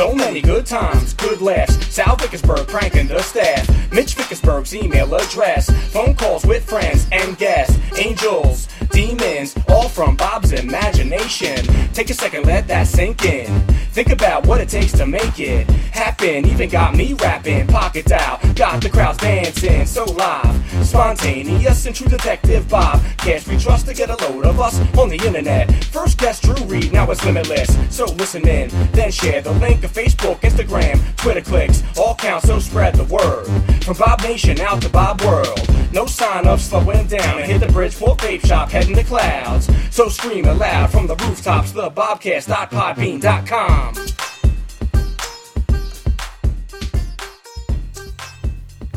So many good times, good laughs. Sal Vickersburg pranking the staff. Mitch Vickersburg's email address. Phone calls with friends and guests. Angels, demons, all from Bob's imagination. Take a second, let that sink in. Think about what it takes to make it happen. Even got me rapping, pockets out. Got the crowds dancing, so live. Spontaneous and true detective Bob. Cash we trust to get a load of us on the internet. First guest Drew Reed, now it's limitless. So listen in, then share the link of Facebook, Instagram, Twitter clicks. All count, so spread the word. From Bob Nation out to Bob World. No sign of slowing down and hit the bridge for Vape Shop, heading the clouds. So scream aloud from the rooftops, the bobcast.podbean.com.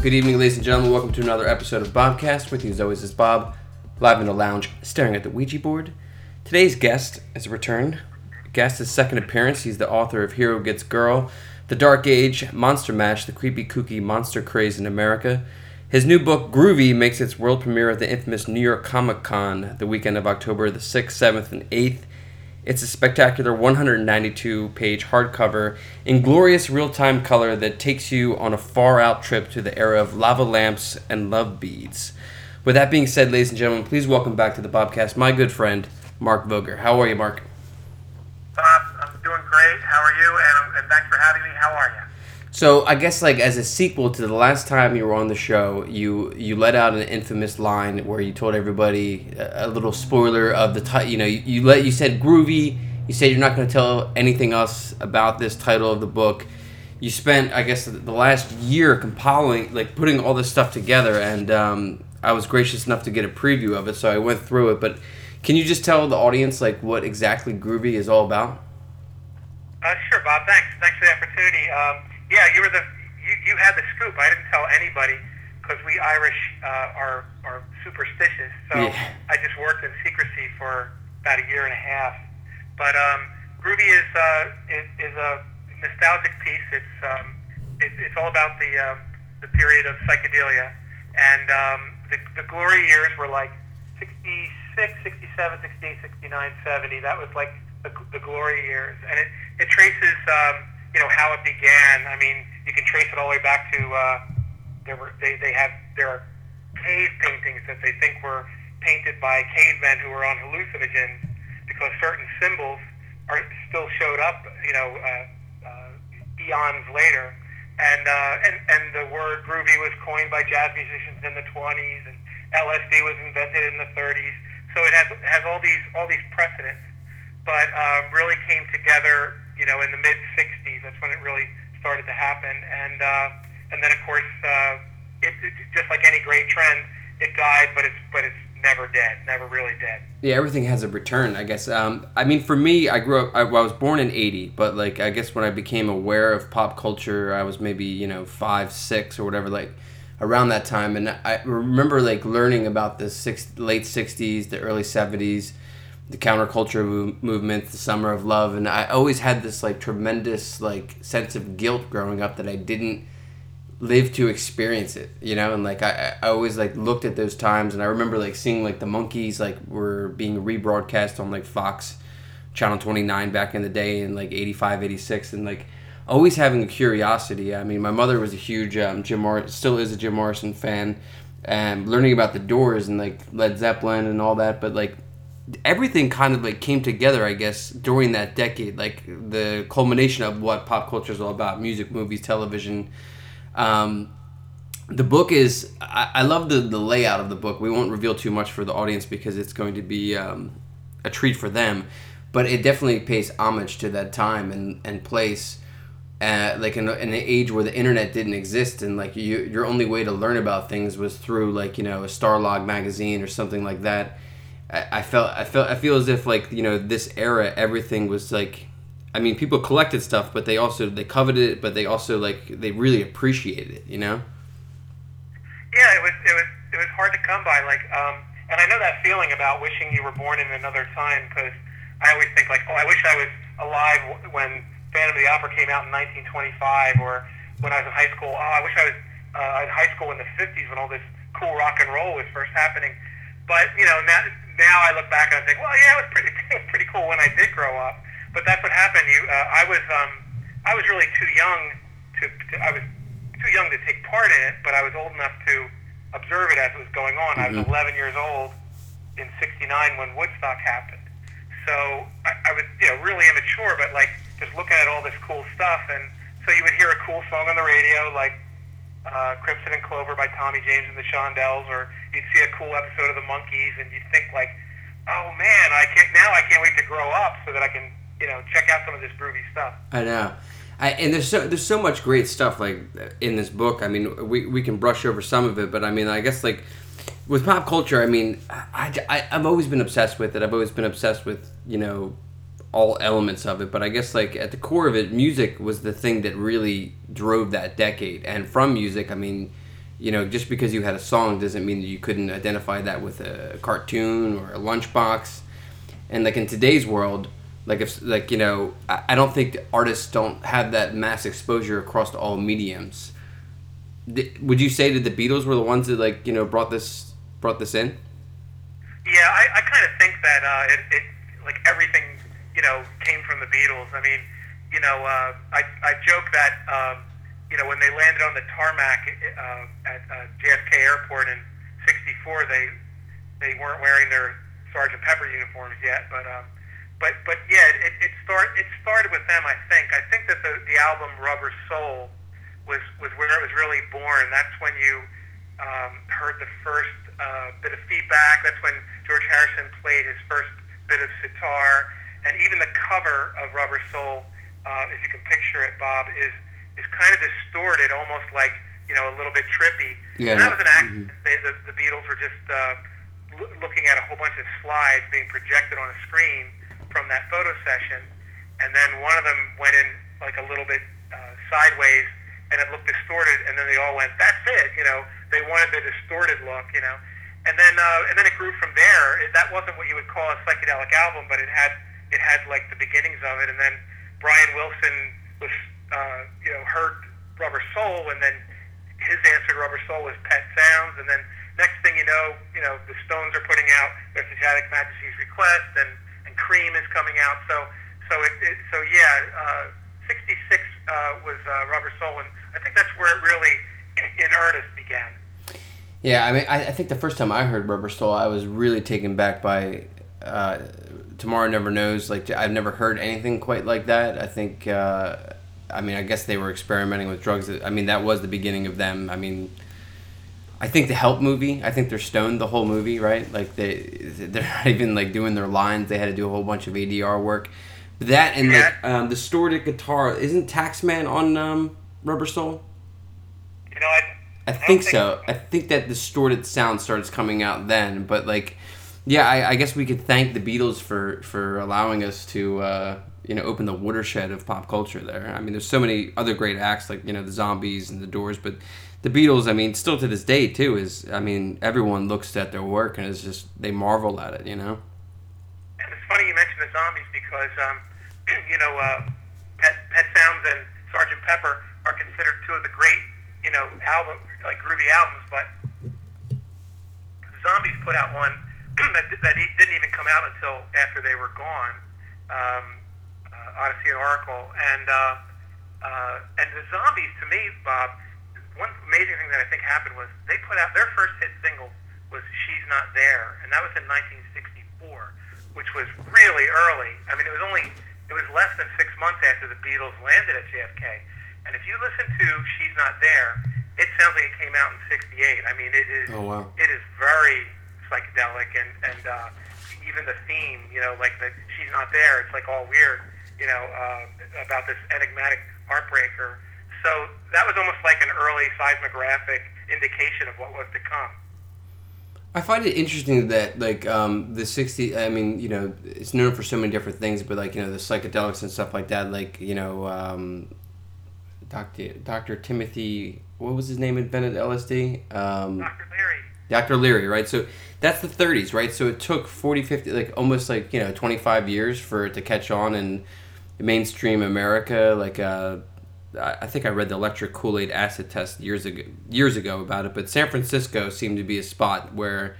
Good evening, ladies and gentlemen. Welcome to another episode of Bobcast. With you, as always, is Bob, live in the lounge, staring at the Ouija board. Today's guest is a return. Guest is second appearance. He's the author of Hero Gets Girl, The Dark Age, Monster Mash, The Creepy Kooky Monster Craze in America. His new book, Groovy, makes its world premiere at the infamous New York Comic Con the weekend of October the 6th, 7th, and 8th. It's a spectacular 192 page hardcover in glorious real time color that takes you on a far out trip to the era of lava lamps and love beads. With that being said, ladies and gentlemen, please welcome back to the Bobcast my good friend, Mark Voger. How are you, Mark? Bob, I'm doing great. How are you? And, and thanks for having me. How are you? So I guess like as a sequel to the last time you were on the show, you you let out an infamous line where you told everybody a, little spoiler of the title. You know, you, you let you said groovy. You said you're not going to tell anything else about this title of the book. You spent, I guess, the last year compiling, like putting all this stuff together, and um, I was gracious enough to get a preview of it, so I went through it. But can you just tell the audience like what exactly groovy is all about? Uh, sure, Bob. Thanks. Thanks for the opportunity. Um, yeah, you were the you, you had the scoop. I didn't tell anybody because we Irish uh, are are superstitious. So Yeah. I just worked in secrecy for about a year and a half. But um, Groovy is uh, is, is a nostalgic piece. It's um, it, it's all about the um, the period of psychedelia, and um, the, the glory years were like 66, 67, 68, 69, 70. That was like the, the glory years, and it it traces um, you know how it began. I mean, you can trace it all the way back to uh, there were they, they have there are cave paintings that they think were painted by cavemen who were on hallucinogens because certain symbols are still showed up, you know, uh, uh, eons later. And, uh, and and the word groovy was coined by jazz musicians in the 20s, and LSD was invented in the 30s. So it has has all these all these precedents, but uh, really came together, you know, in the mid 60s. That's when it really started to happen. And uh, and then of course, uh, it, it just like any great trend, it died, but it's but it's never dead, never really dead. Yeah, everything has a return, I guess. Um, I mean, for me, I grew up. I, I was born in '80, but like, I guess when I became aware of pop culture, I was maybe you know five, six, or whatever, like around that time. And I remember like learning about the six, late '60s, the early '70s, the counterculture mov- movement, the summer of love, and I always had this like tremendous like sense of guilt growing up that I didn't live to experience it you know? And like I, I always like looked at those times and i remember like seeing like the Monkees like were being rebroadcast on like fox channel 29 back in the day in like 85 86 and like always having a curiosity. I mean my mother was a huge um, jim still is a jim morrison fan and learning about the doors and like led zeppelin and all that but like everything kind of like came together i guess during that decade like the culmination of what pop culture is all about music movies television. Um, the book is I, I love the, the layout of the book. We won't reveal too much for the audience because it's going to be um, a treat for them but it definitely pays homage to that time and, and place uh, like in, in an age where the internet didn't exist and like you, your only way to learn about things was through like you know a starlog magazine or something like that I, felt I felt I feel as if like you know this era everything was like I mean people collected stuff but they also they coveted it but they also like they really appreciated it you know Yeah, it was it was it was hard to come by. Like, um, and I know that feeling about wishing you were born in another time because I always think like, oh, I wish I was alive when Phantom of the Opera came out in 1925, or when I was in high school. Oh, I wish I was uh, in high school in the 50s when all this cool rock and roll was first happening. But you know, now now I look back and I think, well, yeah, it was pretty it was pretty cool when I did grow up. But that's what happened. You, uh, I was, um, I was really too young to, to, I was too young to take part in it, but I was old enough to observe it as it was going on. I was 11 years old in '69 when Woodstock happened. So I, I was, you know, really immature, but like just looking at all this cool stuff, and so you would hear a cool song on the radio, like uh, Crimson and Clover by Tommy James and the Shondells, or you'd see a cool episode of the Monkees, and you'd think like, oh man, I can't now. I can't wait to grow up so that I can, you know, check out some of this groovy stuff. I know. I, and there's so there's so much great stuff like in this book. I mean, we, we can brush over some of it, but I mean, I guess like with pop culture, I mean, I, I have always been obsessed with it. I've always been obsessed with you know all elements of it. But I guess like at the core of it, music was the thing that really drove that decade. And from music, I mean, you know, just because you had a song doesn't mean that you couldn't identify that with a cartoon or a lunchbox. And like in today's world, like if like you know, I, I don't think artists don't have that mass exposure across all mediums. Would you say that the Beatles were the ones that like you know brought this brought this in? Yeah, I, I kind of think that uh, it, it like everything you know came from the Beatles. I mean, you know, uh, I I joke that um, you know when they landed on the tarmac uh, at uh, JFK Airport in '64, they they weren't wearing their Sergeant Pepper uniforms yet, but um, but but yeah, it, it start it started with them. I think I think that the the album Rubber Soul was was where it was really born. That's when you um, heard the first uh, bit of feedback. That's when George Harrison played his first bit of sitar, and even the cover of Rubber Soul, uh, if you can picture it, Bob, is is kind of distorted, almost like you know a little bit trippy. Yeah, and that was an Mhm. They, the, the Beatles were just uh, l- looking at a whole bunch of slides being projected on a screen from that photo session, and then one of them went in like a little bit uh, sideways, and it looked distorted, and then they all went, "That's it," you know. They wanted the distorted look, you know, and then uh, and then it grew from there. It, that wasn't what you would call a psychedelic album, but it had it had like the beginnings of it, and then Brian Wilson was uh, you know heard Rubber Soul, and then his answer to Rubber Soul was Pet Sounds, and then next thing you know, you know the Stones are putting out their Satanic Majesties Request, and and Cream is coming out. So so it, it so yeah, uh, '66 uh, was uh, Rubber Soul, and I think that's where it really in earnest began. Yeah, I mean, I, I think the first time I heard Rubber Soul, I was really taken back by uh, Tomorrow Never Knows. Like, I've never heard anything quite like that. I think, uh, I mean, I guess they were experimenting with drugs. I mean, that was the beginning of them. I mean, I think the Help movie. I think they're stoned the whole movie, right? Like they, they're not even like doing their lines. They had to do a whole bunch of ADR work. But that and like um, the distorted guitar. Isn't Taxman on um, Rubber Soul? You know, I I don't think so. I think that distorted sound starts coming out then, but like, yeah, I, I guess we could thank the Beatles for for allowing us to uh, you know open the watershed of pop culture. There, I mean, there's so many other great acts like you know the Zombies and the Doors, but the Beatles, I mean, still to this day too is I mean everyone looks at their work and it's just they marvel at it, you know. And it's funny you mentioned the zombies because, um, you know, uh, Pet, Pet Sounds and Sergeant Pepper are considered two of the great, you know, album like groovy albums. But Zombies put out one that, that didn't even come out until after they were gone, um, Odessey and Oracle, and uh, uh, and the Zombies to me, Bob. One amazing thing that I think happened was they put out their first hit single was "She's Not There," and that was in 1964 which was really early. I mean, it was only it was less than six months after the Beatles landed at JFK. And if you listen to "She's Not There," it sounds like it came out in '68. I mean, it is Oh, wow. it is very psychedelic, and and uh, even the theme, you know, like the "She's Not There," it's like all weird, you know, uh, about this enigmatic heartbreaker. So that was almost like an early seismographic indication of what was to come. I find it interesting that like um, the sixty. I mean, you know, it's known for so many different things, but like you know, the psychedelics and stuff like that. Like you know, um, Doctor Doctor Timothy. What was his name? Invented LSD. Um, Dr. Leary. Dr. Leary, right? So that's the 30s, right? So it took 40, 50, like almost like, you know, 25 years for it to catch on in mainstream America. Like, uh, I think I read the electric Kool Aid acid test years ago, years ago about it, but San Francisco seemed to be a spot where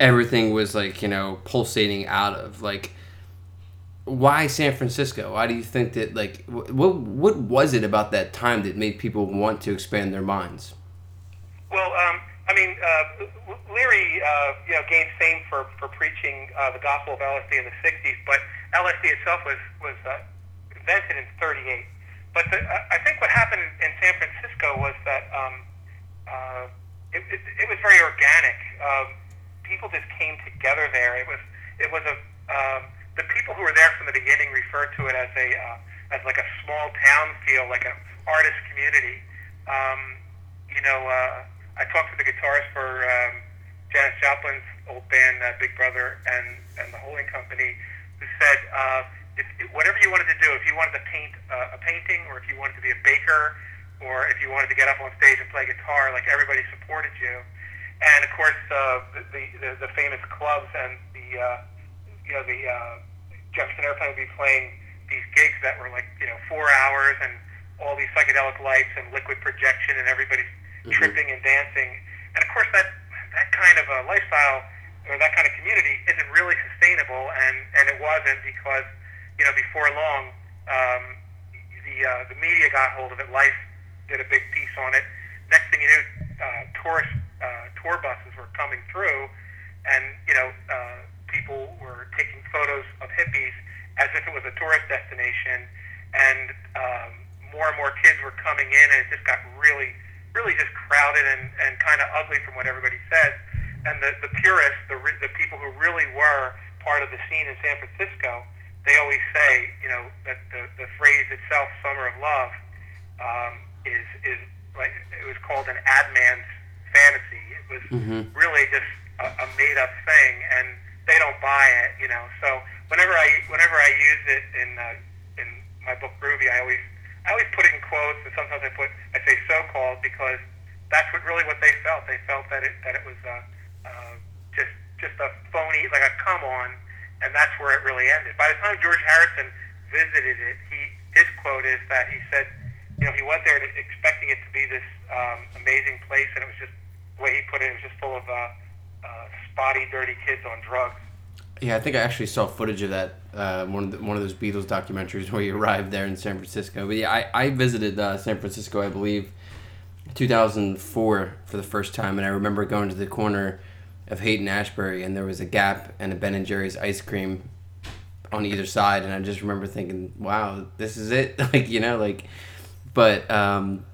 everything was like, you know, pulsating out of. Like, why San Francisco? Why do you think that like what what was it about that time that made people want to expand their minds? Well, um, I mean, uh, Leary, uh, you know, gained fame for, for preaching uh, the gospel of LSD in the '60s, but LSD itself was was uh, invented in '38. But the, I think what happened in San Francisco was that um, uh, it, it, it was very organic. Um, people just came together there. It was it was a um, the people who were there from the beginning referred to it as a uh, as like a small town feel, like an artist community. Um, you know, uh, I talked to the guitarist for um, Janis Joplin's old band, uh, Big Brother, and and the Holding Company, who said. Uh, if, whatever you wanted to do, if you wanted to paint uh, a painting, or if you wanted to be a baker, or if you wanted to get up on stage and play guitar, like everybody supported you. And of course, uh, the, the the famous clubs and the uh, you know the uh, Jefferson Airplane would be playing these gigs that were like you know four hours and all these psychedelic lights and liquid projection and everybody's mm-hmm. tripping and dancing. And of course, that that kind of a lifestyle or that kind of community isn't really sustainable, and and it wasn't because you know, before long, um, the uh, the media got hold of it. Life did a big piece on it. Next thing you knew, uh, tourist uh, tour buses were coming through, and you know, uh, people were taking photos of hippies as if it was a tourist destination, and um, more and more kids were coming in, and it just got really, really just crowded and, and kind of ugly from what everybody says. And the the purists, the the people who really were part of the scene in San Francisco they always say, you know, that the, the phrase itself, "summer of love," um, is is like it was called an ad man's fantasy. It was mm-hmm. really just a, a made up thing, and they don't buy it, you know. So whenever I whenever I use it in uh, in my book Groovy, I always I always put it in quotes, and sometimes I put I say so called because that's what really what they felt. They felt that it that it was uh, uh, just just a phony, like a come on and that's where it really ended. By the time George Harrison visited it, he his quote is that he said, you know, he went there expecting it to be this um, amazing place, and it was just the way he put it, it was just full of uh, uh, spotty, dirty kids on drugs. Yeah, I think I actually saw footage of that uh, one of the, one of those Beatles documentaries where he arrived there in San Francisco. But yeah, I, I visited uh, San Francisco, I believe, 2004 for the first time, and I remember going to the corner of Haight and Ashbury, and there was a Gap and a Ben and Jerry's ice cream on either side, and I just remember thinking, "Wow, this is it!" like you know, like, but um,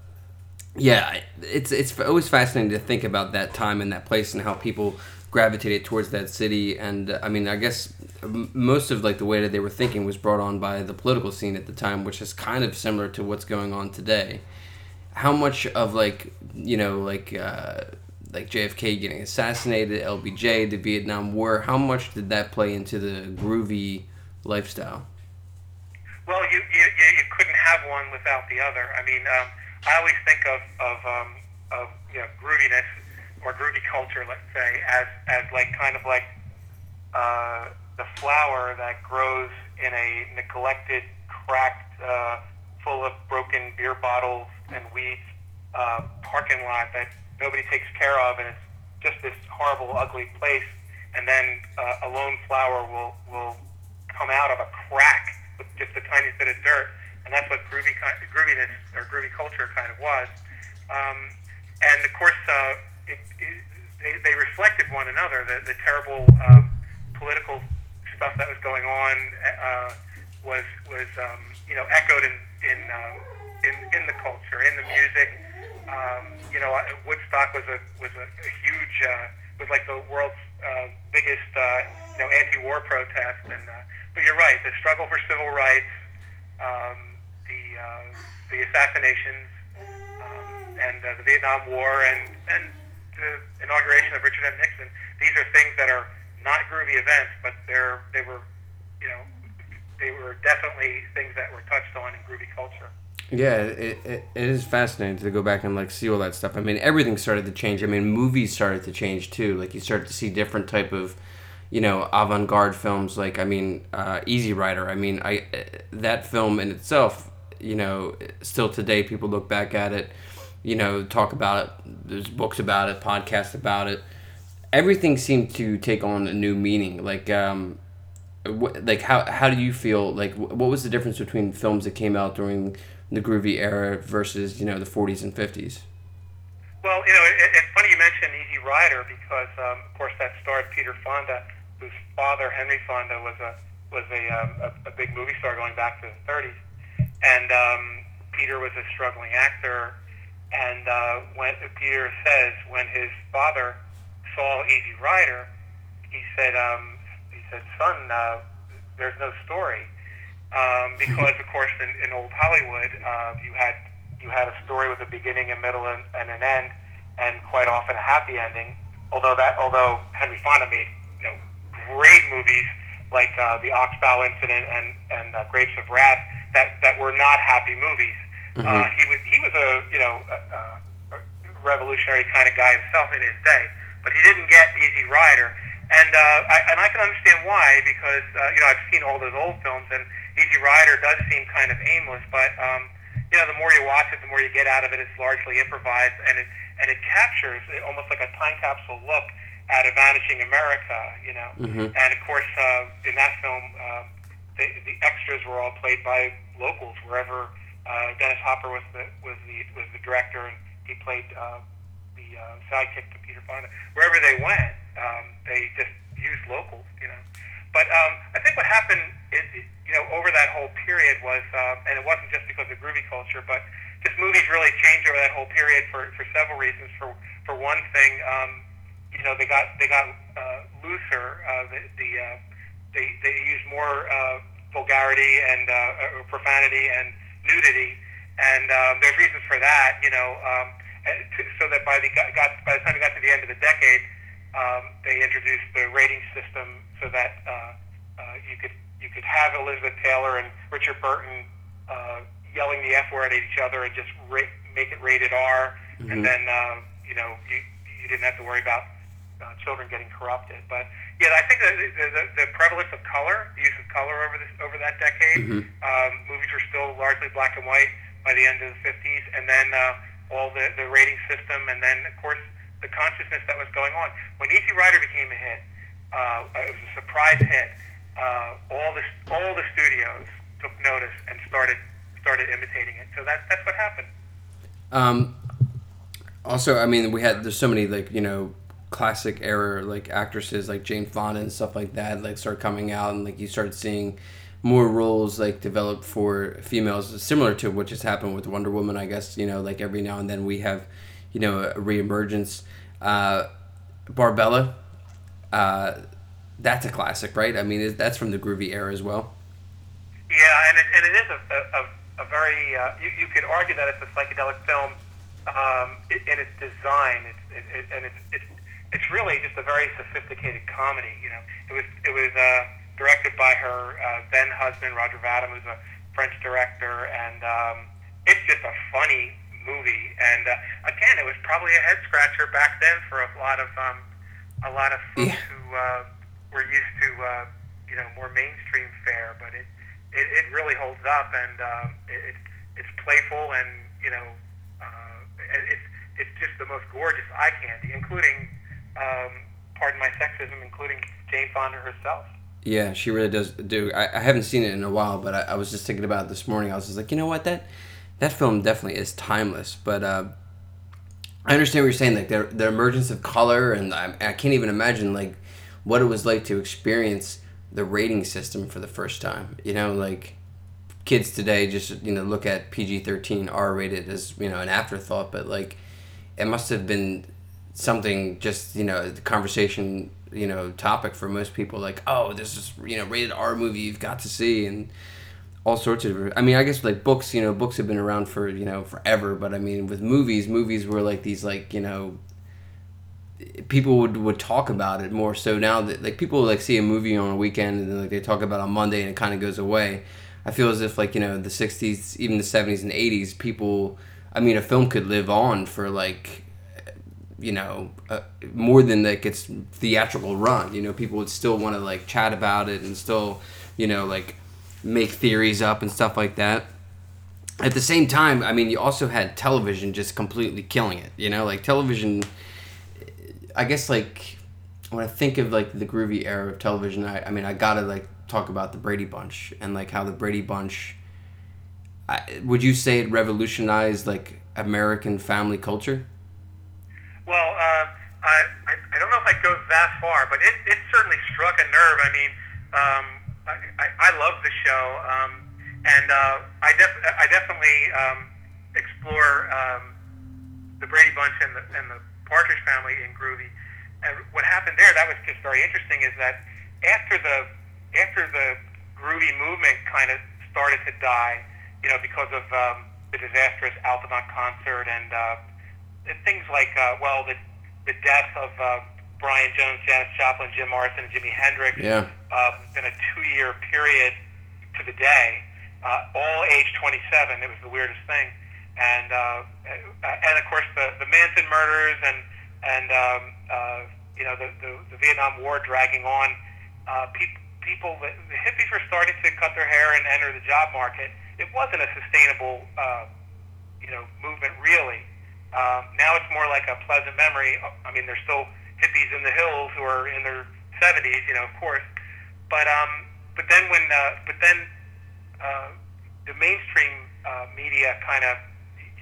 yeah, it's it's always fascinating to think about that time and that place and how people gravitated towards that city. And uh, I mean, I guess most of like the way that they were thinking was brought on by the political scene at the time, which is kind of similar to what's going on today. How much of like you know like uh, like JFK getting assassinated, LBJ, the Vietnam War. How much did that play into the groovy lifestyle? Well, you you, you couldn't have one without the other. I mean, um, I always think of of um, of you know grooviness or groovy culture, let's say, as as like kind of like uh, the flower that grows in a neglected, cracked, uh, full of broken beer bottles and weeds uh, parking lot that nobody takes care of, and it's just this horrible, ugly place. And then uh, a lone flower will will come out of a crack with just the tiniest bit of dirt, and that's what groovy grooviness or groovy culture kind of was. Um, and of course, uh, it, it, they, they reflected one another. The, the terrible um, political stuff that was going on uh, was was um, you know echoed in in, uh, in in the culture, in the music, um, you know, Woodstock was a was a, a huge uh, was like the world's uh, biggest uh, you know anti-war protest. And uh, but you're right, the struggle for civil rights, um, the uh, the assassinations, um, and uh, the Vietnam War, and and the inauguration of Richard M. Nixon. These are things that are not groovy events, but they're they were you know they were definitely things that were touched on in groovy culture. Yeah, it, it, it is fascinating to go back and like see all that stuff. I mean, everything started to change. I mean, movies started to change too. Like you start to see different type of, you know, avant-garde films. Like I mean, uh, Easy Rider. I mean, I that film in itself, you know, still today people look back at it, you know, talk about it. There's books about it, podcasts about it. Everything seemed to take on a new meaning. Like um, like how how do you feel like what was the difference between films that came out during the groovy era versus you know the 40s and 50s? Well, you know, it, it's funny you mentioned Easy Rider because, um, of course, that starred Peter Fonda, whose father Henry Fonda was a was a, um, a, a big movie star going back to the 30s, and um, Peter was a struggling actor. And uh, when Peter says when his father saw Easy Rider, he said, um, he said, son, uh, there's no story. Um, because of course in, in old Hollywood, uh, you had you had a story with a beginning, a middle, and, and an end, and quite often a happy ending. Although that although Henry Fonda made you know great movies like uh, the Oxbow Incident and and uh, Grapes of Wrath that that were not happy movies. Uh, Mhm. Uh, he was he was a you know a, a revolutionary kind of guy himself in his day, but he didn't get Easy Rider, and uh, I, and I can understand why because uh, you know I've seen all those old films, and Easy Rider does seem kind of aimless, but um, you know the more you watch it, the more you get out of it. It's largely improvised, and it and it captures almost like a time capsule look at a vanishing America, you know. Mhm. And of course, uh, in that film, um, the, the extras were all played by locals wherever. Uh, Dennis Hopper was the was the was the director, and he played uh, the uh, sidekick to Peter Fonda. Wherever they went, um, they just used locals, you know. But um, I think what happened, is, you know, over that whole period was, uh, and it wasn't just because of groovy culture, but just movies really changed over that whole period for, for several reasons. For for one thing, um, you know, they got they got uh, looser. Uh, the the uh, they they used more uh, vulgarity and uh, uh, profanity and nudity, and um, there's reasons for that. You know, um, to, so that by the got, by the time we got to the end of the decade, um, they introduced the rating system so that uh, uh, you could could have Elizabeth Taylor and Richard Burton uh, yelling the F word at each other and just ra- make it rated R, Mhm. and then uh, you know you you didn't have to worry about uh, children getting corrupted. But yeah, I think the, the, the, the prevalence of color, the use of color over this over that decade, Mhm. um, movies were still largely black and white by the end of the 50s, and then uh, all the the rating system, and then of course the consciousness that was going on. When Easy Rider became a hit, uh, it was a surprise hit. Uh, all the all the studios took notice and started started imitating it. So that that's what happened. Um, also, I mean, we had there's so many like you know classic era like actresses like Jane Fonda and stuff like that like start coming out and like you started seeing more roles like develop for females similar to what just happened with Wonder Woman I guess you know like every now and then we have you know a reemergence uh, Barbarella uh, that's a classic right I mean that's from the groovy era as well Yeah, and it, and it is a, a, a very, uh, you, you could argue that it's a psychedelic film um, in, in its design, it's, it, it, and it's, it's, it's really just a very sophisticated comedy. You know, it was it was uh, directed by her uh, then husband Roger Vadim, who's a French director, and um, it's just a funny movie. And uh, again, it was probably a head scratcher back then for a lot of um, a lot of folks Yeah. who uh, were used to uh, you know more mainstream fare, but it it, it really holds up, and um, it, it, it's playful, and you know, uh, it- it's it's just the most gorgeous eye candy, including, um, pardon my sexism, including Jane Fonda herself. Yeah, she really does do. I, I haven't seen it in a while, but I, I was just thinking about it this morning. I was just like, you know what, that that film definitely is timeless. But uh, I understand what you're saying, like the the emergence of color, and I, I can't even imagine like what it was like to experience the rating system for the first time. You know, like kids today just you know look at PG thirteen R rated as you know an afterthought, but like it must have been something just you know the conversation you know topic for most people like oh this is you know rated R movie you've got to see and all sorts of I mean I guess like books you know books have been around for you know forever but I mean with movies movies were like these like you know people would, would talk about it more so now that like people like see a movie on a weekend and then like they talk about on Monday and it kind of goes away. I feel as if like you know the 60s even the 70s and 80s people I mean a film could live on for like you know uh, more than like its theatrical run. You know people would still want to like chat about it and still you know like make theories up and stuff like that. At the same time i mean you also had television just completely killing it you know? Like television i guess like when I think of like the groovy era of television, I, I mean, I gotta like talk about the Brady Bunch and like how the Brady Bunch. I, would you say it revolutionized like American family culture? Well, uh, I, I don't know if I'd go that far, but it, it certainly struck a nerve. I mean, um, I, I, I love the show, um, and uh, I, def- I definitely um, explore um, the Brady Bunch and the, and the Partridge Family in Groovy. And what happened there, that was just very interesting, is that after the after the Groovy movement kind of started to die, you know, because of um, the disastrous Altamont concert and, uh, and things like, uh, well, the the death of uh, Brian Jones, Janis Joplin, Jim Morrison, and Jimi Hendrix Yeah. uh, in a two-year period to the day, uh, all age 27. It was the weirdest thing, and uh, and of course the the Manson murders and and um, uh, you know the, the the Vietnam War dragging on. Uh, people people the, the hippies were starting to cut their hair and enter the job market. It wasn't a sustainable uh, you know movement really. Um, now it's more like a pleasant memory. I mean, there's still hippies in the hills who are in their 70s, you know, of course. But um, but then when uh, but then uh, the mainstream uh, media kind of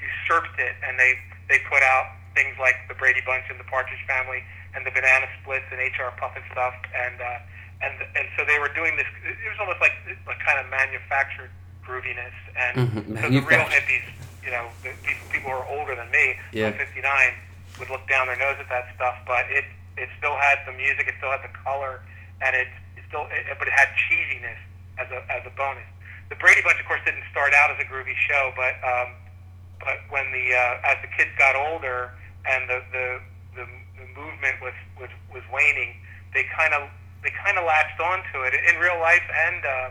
usurped it, and they they put out things like the Brady Bunch and the Partridge Family and the Banana Splits and H.R. Pufnstuf, and uh, and and so they were doing this. It was almost like a kind of manufactured grooviness, and Mhm, so the real hippies, you know, the people, people who are older than me, Yeah. I'm 59, would look down their nose at that stuff, but it it still had the music, it still had the color, and it, it still, it, but it had cheesiness as a as a bonus. The Brady Bunch, of course, didn't start out as a groovy show, but um, but when the uh, as the kids got older and the the, the, the movement was, was was waning, they kind of they kind of latched onto it in real life and uh,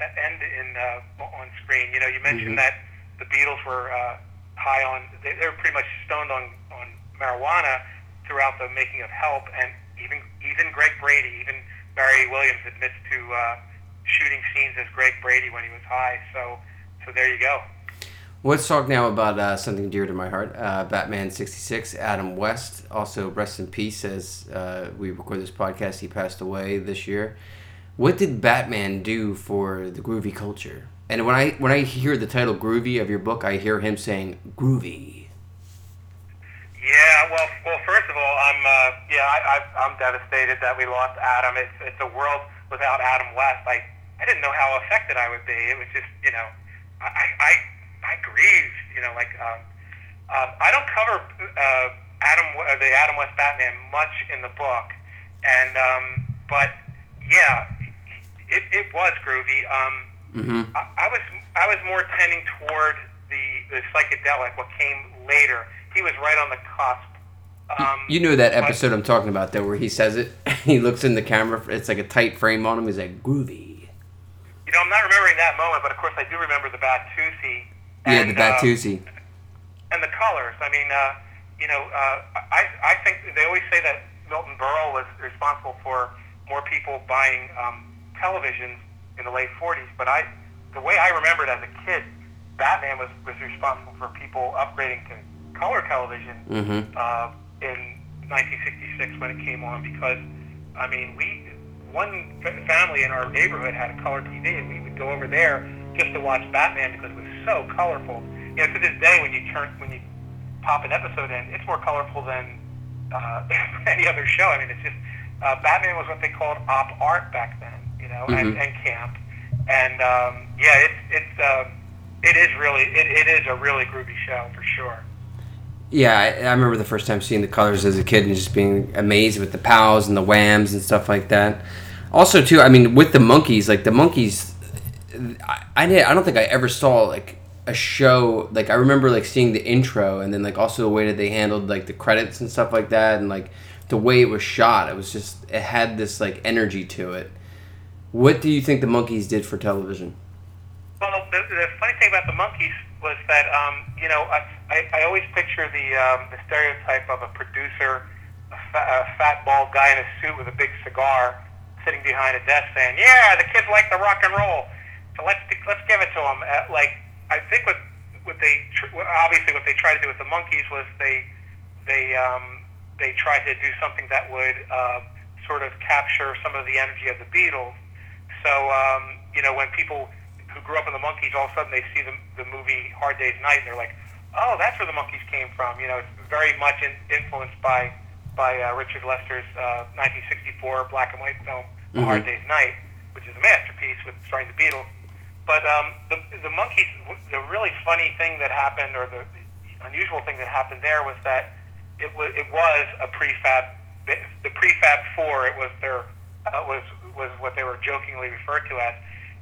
and in uh, on screen. You know, you mentioned Mhm. that the Beatles were uh, high on they, they were pretty much stoned on on marijuana throughout the making of Help, and even even Greg Brady, even Barry Williams admits to uh, shooting scenes as Greg Brady when he was high. So so there you go. Let's talk now about uh, something dear to my heart. Uh, Batman 66, Adam West, also rest in peace as uh, we record this podcast. He passed away this year. What did Batman do for the groovy culture? And when I when I hear the title "Groovy" of your book, I hear him saying "groovy." Yeah, well, well. First of all, I'm uh, yeah, I, I'm devastated that we lost Adam. It's it's a world without Adam West. I I didn't know how affected I would be. It was just you know, I I I, grieved. You know, like um, um, I don't cover uh, Adam uh, the Adam West Batman much in the book, and um, but yeah, it it was groovy. Um, Mm-hmm. I, I was I was more tending toward the the psychedelic. What came later, he was right on the cusp. Um, You know that but- episode I'm talking about, though, where he says it. he looks in the camera. It's like a tight frame on him. He's like groovy. You know, I'm not remembering that moment, but of course I do remember the Batusi. Yeah, and, the Batusi. Uh, and the colors. I mean, uh, you know, uh, I I think they always say that Milton Berle was responsible for more people buying um, televisions in the late 40s, but I, the way I remembered as a kid, Batman was, was responsible for people upgrading to color television Mm-hmm. uh, in 1966 when it came on because, I mean, we one family in our neighborhood had a color TV and we would go over there just to watch Batman because it was so colorful. You know, to this day when you turn when you pop an episode in, it's more colorful than uh, any other show. I mean, it's just uh, Batman was what they called op art back then, you know, and, Mhm. and camp. And um, yeah, it's it's um, it is really it, it is a really groovy show for sure. Yeah, I, I remember the first time seeing the colors as a kid and just being amazed with the pals and the whams and stuff like that. Also, too, I mean, with the Monkees, like the Monkees, I I, did, I don't think I ever saw like a show like I remember like seeing the intro and then like also the way that they handled like the credits and stuff like that and like the way it was shot. It was just it had this like energy to it. What do you think the Monkees did for television? Well, the, the funny thing about the Monkees was that um, you know I, I, I always picture the um, the stereotype of a producer, a, fa- a fat bald guy in a suit with a big cigar, sitting behind a desk saying, "Yeah, the kids like the rock and roll, so let's let's give it to them." Uh, like I think what what they tr- obviously what they tried to do with the Monkees was they they um, they tried to do something that would uh, sort of capture some of the energy of the Beatles. So um, you know, when people who grew up in the Monkees, all of a sudden they see the, the movie Hard Day's Night, and they're like, "Oh, that's where the Monkees came from." You know, it's very much in, influenced by by uh, Richard Lester's uh, 1964 black and white film mm-hmm. Hard Day's Night, which is a masterpiece with starring the Beatles. But um, the the Monkees, the really funny thing that happened, or the, unusual thing that happened there, was that it was it was a prefab. The prefab four. It was their uh, was was what they were jokingly referred to as.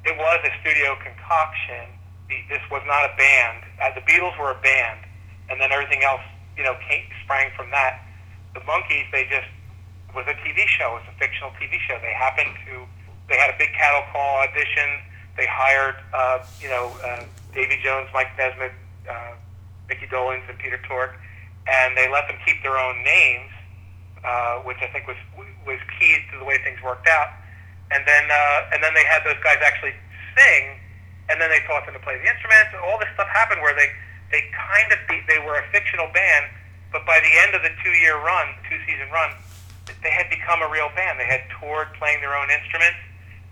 It was a studio concoction. This was not a band. Uh, the Beatles were a band, and then everything else, you know, came, sprang from that. The Monkees, they just was a TV show. It was a fictional TV show. They happened to. They had a big cattle call audition. They hired, uh, you know, uh, Davy Jones, Mike Nesmith, uh, Mickey Dolenz, and Peter Tork and they let them keep their own names, uh, which I think was was key to the way things worked out. And then uh, and then they had those guys actually sing, and then they taught them to play the instruments. And all this stuff happened where they they kind of be, they were a fictional band, but by the end of the two year run, two season run, they had become a real band. They had toured playing their own instruments.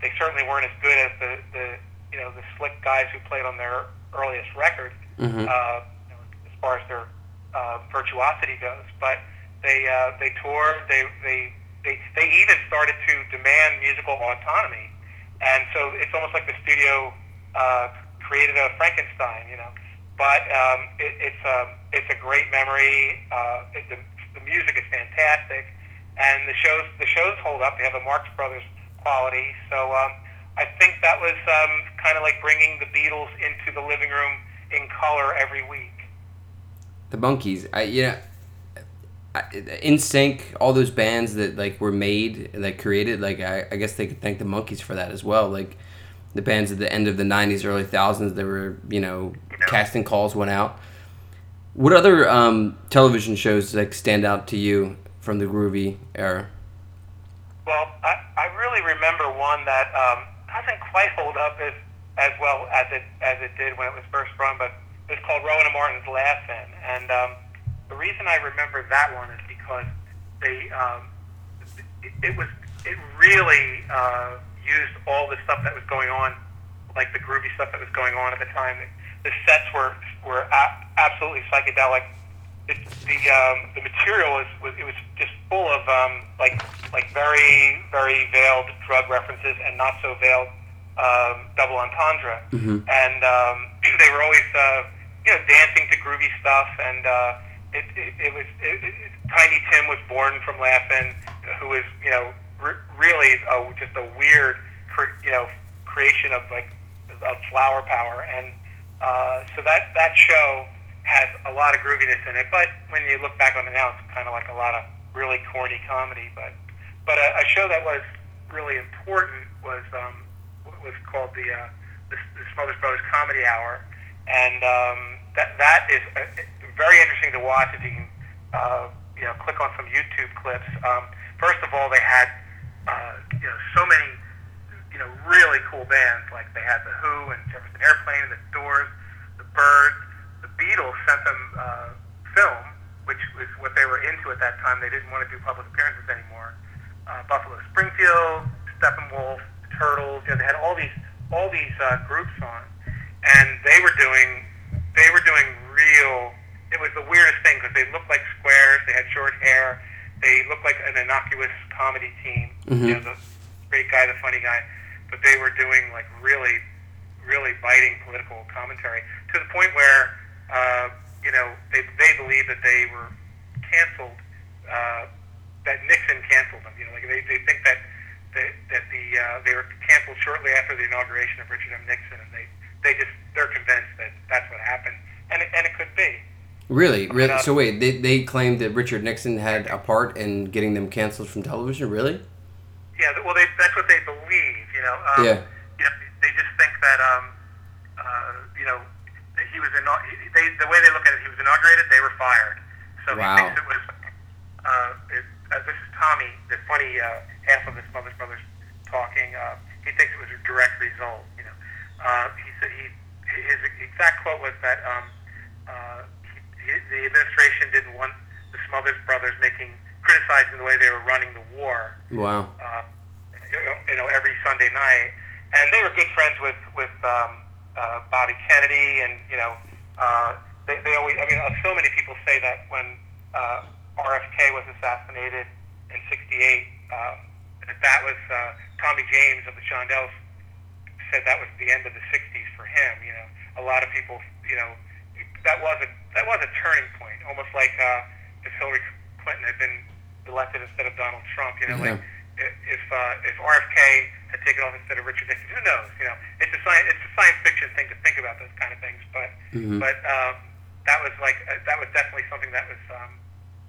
They certainly weren't as good as the, the you know the slick guys who played on their earliest record, mm-hmm. uh, you know, as far as their uh, virtuosity goes. But they uh, they toured. They they they they even started to demand musical autonomy, and so it's almost like the studio uh, created a Frankenstein, you know. But um, it, it's a um, it's a great memory. Uh, it, the, the music is fantastic, and the shows the shows hold up. They have a Marx Brothers quality. So um, I think that was um, kind of like bringing the Beatles into the living room in color every week the Monkees. I yeah. NSYNC, all those bands that like were made, like created, like I, I guess they could thank the Monkees for that as well. Like the bands at the end of the '90s, early thousands, they were you know casting calls went out. What other um, television shows like stand out to you from the groovy era? Well, I, I really remember one that um, doesn't quite hold up as as well as it as it did when it was first run, but it's called Rowan and Martin's Laugh-In, and um, the reason I remember that one is because they um, it, it was it really uh, used all the stuff that was going on, like the groovy stuff that was going on at the time. The sets were were a- absolutely psychedelic. It, the um, the material was, was it was just full of um, like like very very veiled drug references and not so veiled um, double entendre, mm-hmm. and um, they were always uh, you know, dancing to groovy stuff, and uh, it, it, it was it, it, Tiny Tim was born from Laugh-In, who was you know re- really a, just a weird cre- you know creation of like of flower power, and uh, so that that show has a lot of grooviness in it. But when you look back on it now, it's kind of like a lot of really corny comedy. But but a, a show that was really important was um, was called the uh, the, the Smothers Brothers Comedy Hour, and um, that that is uh, very interesting to watch. If you can, uh, you know, click on some YouTube clips. Um, first of all, they had uh, you know so many you know really cool bands. Like they had the Who and Jefferson Airplane, the Doors, the Byrds. Beatles sent them uh, film, which was what they were into at that time. They didn't want to do public appearances anymore. Uh, Buffalo Springfield, Steppenwolf, the Turtles. You know, they had all these all these uh, groups on and they were doing they were doing real. It was the weirdest thing because they looked like squares. They had short hair. They looked like an innocuous comedy team. Mm-hmm. You know, the great guy, the funny guy, but they were doing like really, really biting political commentary to the point where uh, you know they they believe that they were canceled. Uh, that Nixon canceled them. You know, like they, they think that that, that the uh, they were canceled shortly after the inauguration of Richard M. Nixon, and they they just they're convinced that that's what happened, and it, and it could be. Really, really. Uh, so wait, they they claimed that Richard Nixon had a part in getting them canceled from television. Really? Yeah. Well, they, that's what they believe. You know. Um, yeah. You know, they just think that um, uh, you know, he was in. They the way they look at it, he was inaugurated. They were fired. So wow. he thinks it was. Uh, it, uh, this is Tommy, the funny uh, half of the Smothers Brothers talking. Uh, he thinks it was a direct result. You know, uh, he said he his exact quote was that um, uh, he, the administration didn't want the Smothers Brothers making criticizing the way they were running the war. Wow. Uh, you know, every Sunday night, and they were good friends with with um, uh, Bobby Kennedy, and you know, uh, they, they always. I mean, uh, so many people say that when uh, RFK was assassinated in '68, um, that was uh, Tommy James of the Shondells said that was the end of the '60s for him. You know, a lot of people, you know, that was a that was a turning point, almost like uh, if Hillary Clinton had been elected instead of Donald Trump. You know, Yeah. like if uh, if RFK had taken off instead of Richard Nixon, who knows? You know, it's a science it's a science fiction thing to think about those kind of things, but Mhm. but um, that was like uh, that was definitely something that was um,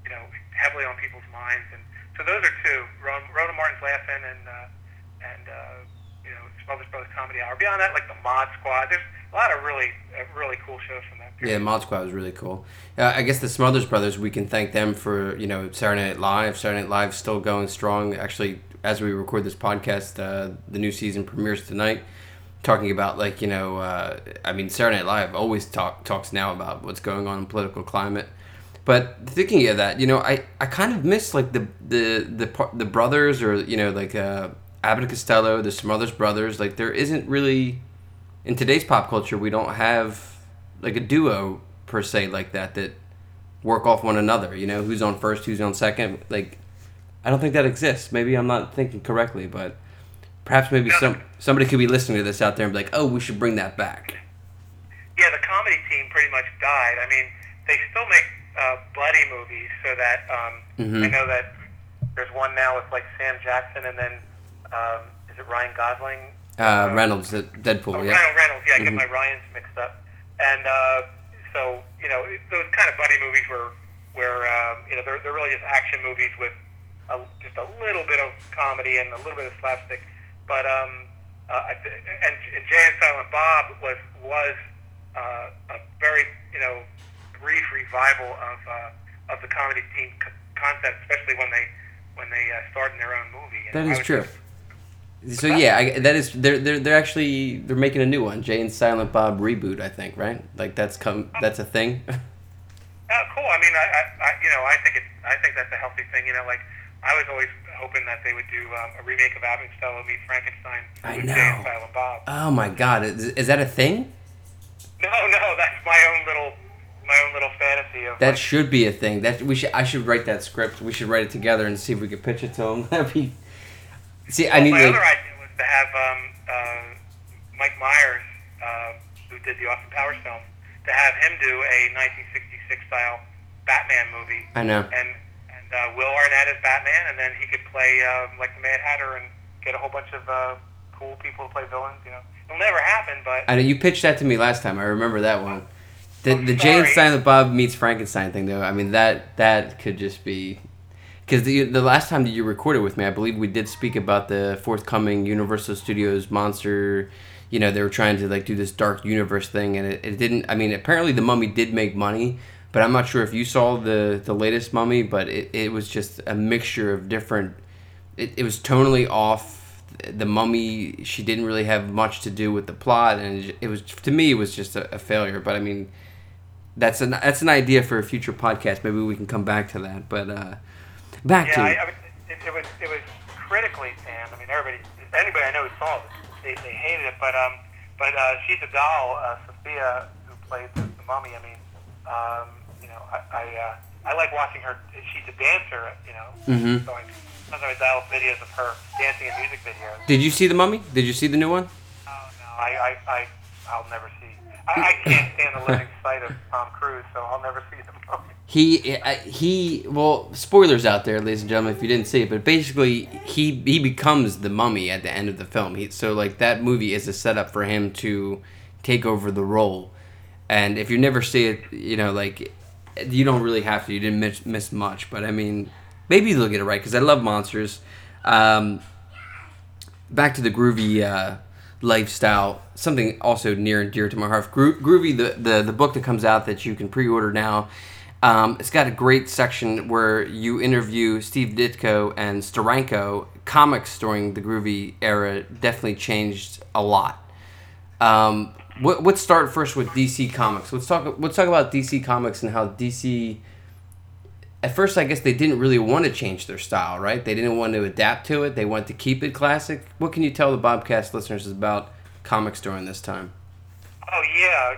you know heavily on people's minds, and so those are two. Ron, Rowan and Martin's Laugh-In, and uh, and uh, you know Smothers Brothers Comedy Hour. Beyond that, like the Mod Squad. There's a lot of really really cool shows from that period. Yeah, Mod Squad was really cool. Uh, I guess the Smothers Brothers, we can thank them for you know Saturday Night Live. Saturday Night Live still going strong. Actually, as we record this podcast, uh, the new season premieres tonight. Talking about like you know, uh, I mean Saturday Night Live always talk talks now about what's going on in political climate. But thinking of that, you know, I, I kind of miss like the the the the brothers or you know like uh, Abbott Costello, the Smothers Brothers. Like there isn't really in today's pop culture we don't have like a duo per se like that that work off one another you know who's on first who's on second like i don't think that exists maybe i'm not thinking correctly but perhaps maybe some somebody could be listening to this out there and be like oh we should bring that back Yeah, the comedy team pretty much died. I mean, they still make uh, buddy movies, so that um, Mhm. I know that there's one now with like Sam Jackson, and then um, is it Ryan Gosling? Uh, reynolds the deadpool Oh, yeah Ryan Reynolds. Yeah, I get Mhm. my Ryans mixed up. And uh, so you know, those kind of buddy movies were where um, you know they're, they're really just action movies with a, just a little bit of comedy and a little bit of slapstick. But um, uh, I th- and, and Jay and Silent Bob was was uh, a very you know brief revival of uh, of the comedy team c- concept, especially when they when they uh, starred in their own movie. And that I was true just- so yeah I, that is they're, they're they're actually they're making a new one jay and silent bob reboot i think right like that's come that's a thing Oh, cool. I mean, I, I, you know, I think it, I think that's a healthy thing. You know, like I was always hoping that they would do um, a remake of Abbott Costello Meet Frankenstein I with know. Jay and Silent Bob. oh my god is, is that a thing No, no, that's my own little, my own little fantasy of. That like, should be a thing. That we should. I should write that script. We should write it together and see if we could pitch it to him. That'd be. See, I need my to. other idea was to have um, uh, Mike Myers, uh, who did the Austin Powers film, to have him do a 1966 style Batman movie. I know. and and uh, Will Arnett as Batman, and then he could play um, like the Mad Hatter and get a whole bunch of uh, cool people to play villains. You know, it'll never happen, but I know you pitched that to me last time. I remember that one. The the sorry. Silent Bob meets Frankenstein thing, though. I mean that that could just be. Because the the last time that you recorded with me, I believe we did speak about the forthcoming Universal Studios monster. You know, they were trying to like do this dark universe thing, and it, it didn't. I mean, apparently the Mummy did make money, but I'm not sure if you saw the the latest Mummy. But it, it was just a mixture of different. It, it was tonally off. The Mummy, she didn't really have much to do with the plot, and it was to me it was just a, a failure. But I mean, that's an that's an idea for a future podcast. Maybe we can come back to that. But uh, back yeah, to I, I mean, it, it was it was critically panned. I mean, everybody, anybody I know who saw it, they, they hated it. But um, but uh, she's a doll, uh, Sophia, who played the, the mummy. I mean, um, you know, I I, uh, I like watching her. She's a dancer, you know. Mhm. So I, sometimes I dial videos of her dancing in music videos. Did you see the Mummy? Did you see the new one? Oh no, I I, I I'll never see. I, I can't stand the living sight of Tom Cruise, so I'll never see the mummy. He he. Well, spoilers out there, ladies and gentlemen, if you didn't see it. But basically, he he becomes the Mummy at the end of the film. He so like that movie is a setup for him to take over the role. And if you never see it, you know, like you don't really have to. You didn't miss, miss much. But I mean, maybe they'll get it right because I love monsters. Um, back to the groovy uh, lifestyle, something also near and dear to my heart. Gro- groovy, the, the the book that comes out that you can pre-order now. Um, it's got a great section where you interview Steve Ditko and Steranko. Comics during the groovy era definitely changed a lot. Um, what, let's start first with DC Comics. Let's talk. Let's talk about DC Comics and how DC at first, I guess they didn't really want to change their style, right? They didn't want to adapt to it. They wanted to keep it classic. What can you tell the Bobcast listeners about comics during this time? Oh yeah,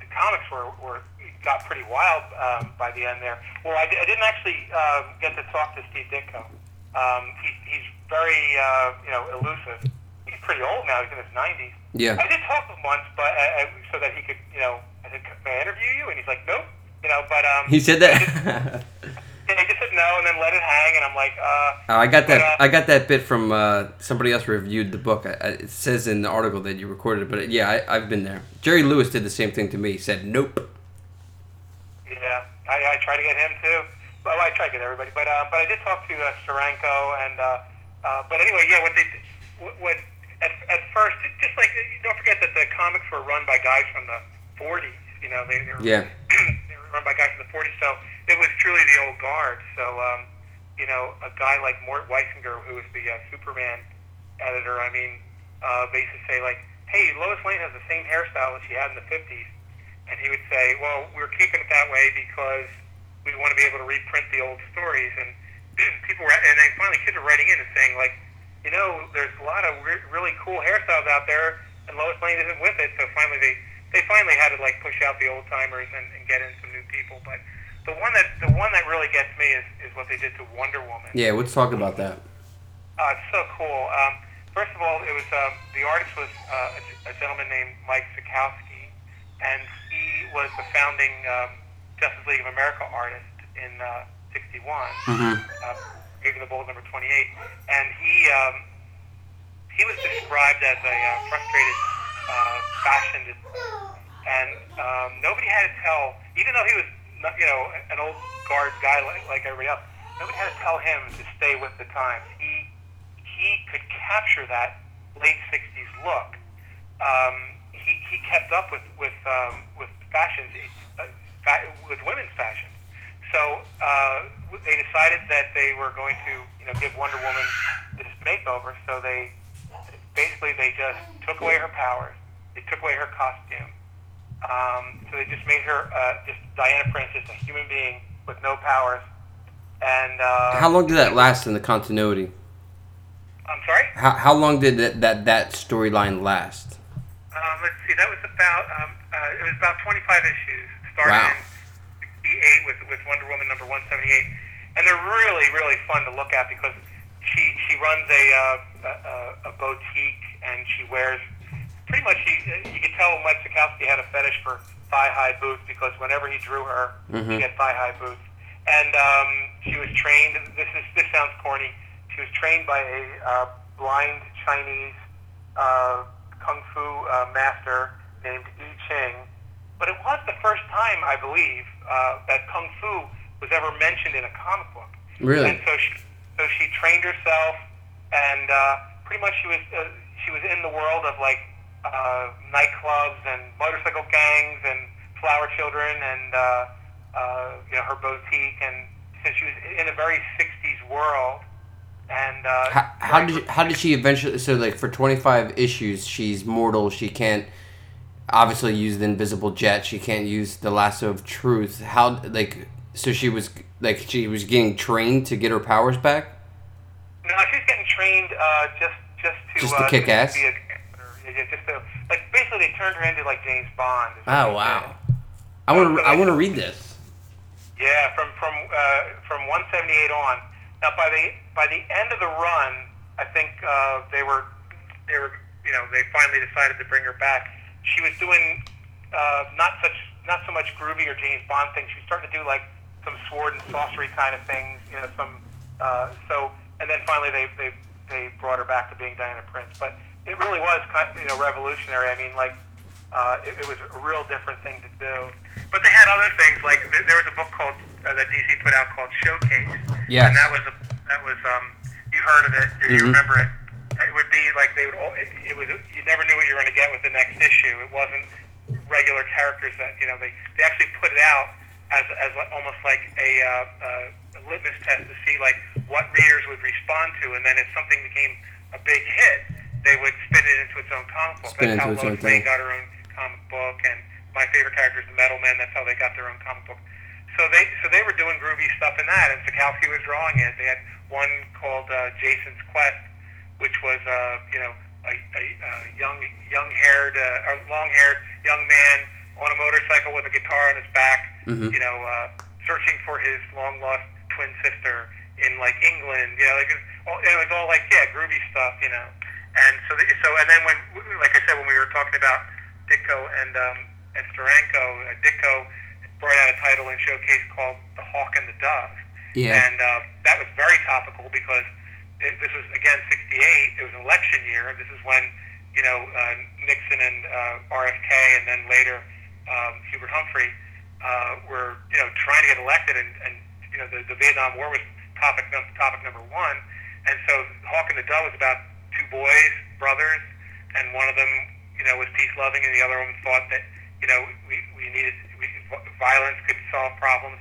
the comics were, were got pretty wild um, by the end there. Well, I, I didn't actually uh, get to talk to Steve Ditko. Um, he, he's very uh, you know elusive. He's pretty old now. He's in his nineties. Yeah. I did talk to him once, but uh, uh, so that he could you know I said, "May I interview you?" And he's like, "Nope." You know, but um, He said that. and he just said no, and then let it hang. And I'm like, uh, Oh, I got that. But, uh, I got that bit from uh, somebody else reviewed the book. I, I, it says in the article that you recorded it, but yeah, I, I've been there. Jerry Lewis did the same thing to me. He said, "Nope." Yeah, I, I try to get him too. Well, I try to get everybody, but uh, but I did talk to uh, Steranko, and uh, uh, but anyway, yeah. What they what, what at, at first, just like don't forget that the comics were run by guys from the 40s. You know, they, they were Yeah. they were run by guys from the 40s, so it was truly the old guard. So um, you know, a guy like Mort Weisinger, who was the uh, Superman editor, I mean, uh, they used to say like, "Hey, Lois Lane has the same hairstyle that she had in the 50s." And he would say, well, we're keeping it that way because we want to be able to reprint the old stories. And people were, and then finally kids were writing in and saying, like, you know, there's a lot of re- really cool hairstyles out there, and Lois Lane isn't with it. So finally, they they finally had to like push out the old timers and, and get in some new people. But the one that the one that really gets me is, is what they did to Wonder Woman. Yeah, let's talk about that. Uh, it's so cool. Um, first of all, it was um, the artist was uh, a, a gentleman named Mike Sekowsky, and was the founding um, Justice League of America artist in uh, '61. Mhm. Uh, Brave and the Bold number 28, and he um, he was described as a uh, frustrated uh, fashionist, and um, nobody had to tell, even though he was you know an old guard guy like, like everybody else, nobody had to tell him to stay with the times. He he could capture that late '60s look. Um, he, he kept up with with um, with fashions, uh, with women's fashion. So uh, they decided that they were going to, you know, give Wonder Woman this makeover. So they basically they just took away her powers. They took away her costume. Um, so they just made her uh, just Diana Prince, just a human being with no powers. And uh, How long did that last in the continuity? I'm sorry. How, how long did that that, that storyline last? Um, let's see. That was about um, uh, it was about 25 issues. Started Wow. in '68 with with Wonder Woman number 178, and they're really really fun to look at because she she runs a uh, a, a- boutique and she wears pretty much she you could tell Mike Sekowsky had a fetish for thigh high boots because whenever he drew her, Mhm. she had thigh high boots, and um, she was trained. This is this sounds corny. She was trained by a uh, blind Chinese uh, kung fu uh, master named I Ching. But it was the first time, I believe, uh, that kung fu was ever mentioned in a comic book. Really? And so she, so she trained herself, and uh, pretty much she was uh, she was in the world of like uh, nightclubs and motorcycle gangs and flower children and uh, uh, you know her boutique, and so she was in a very '60s world. And uh, How, how did you, how did she eventually? So like for twenty five issues, she's mortal. She can't obviously use the invisible jet. She can't use the lasso of truth. How like so she was like she was getting trained to get her powers back. No, she's getting trained uh, just just to Just to uh, kick ass? Be a, yeah, just to, like basically they turned her into like James Bond. Oh wow! did. I want to I want to read this. Yeah, from from uh, from 178 on. Now by the by the end of the run, I think uh, they were they were you know they finally decided to bring her back. She was doing uh, not such not so much groovy or James Bond things. She was starting to do like some sword and sorcery kind of things. You know some uh, so and then finally they they they brought her back to being Diana Prince. But it really was kind of, you know revolutionary. I mean like uh, it, it was a real different thing to do. But they had other things like th- there was a book called uh, that DC put out called Showcase. Yes. And that was a that was um you heard of it or you Mhm. remember it. It would be like they would all it, it was you never knew what you were going to get with the next issue. It wasn't regular characters that you know they they actually put it out as as like, almost like a, uh, uh, a litmus test to see like what readers would respond to, and then if something became a big hit, they would spin it into its own comic book. Spin That's how into its own Lois Lane got her own comic book, and my favorite character is the Metal Men. That's how they got their own comic book. So they so they were doing groovy stuff in that, and Sekowsky was drawing it. They had one called uh, Jason's Quest, which was uh, you know a, a, a young young haired uh, or long haired young man on a motorcycle with a guitar on his back, Mhm. you know, uh, searching for his long lost twin sister in like England. You know, like it was all, it was all like yeah, groovy stuff. You know, and so the, so and then when like I said when we were talking about Ditko and um, and Steranko, uh, Ditko brought out a title and showcase called The Hawk and the Dove. Yeah. And uh, that was very topical because it, this was, again, 68. It was an election year. This is when, you know, uh, Nixon and uh, RFK and then later um, Hubert Humphrey uh, were, you know, trying to get elected. And, and you know, the, the Vietnam War was topic, num- topic number one. And so Hawk and the Dove was about two boys, brothers, and one of them, you know, was peace-loving and the other one thought that, you know, we, we needed, we, violence could solve problems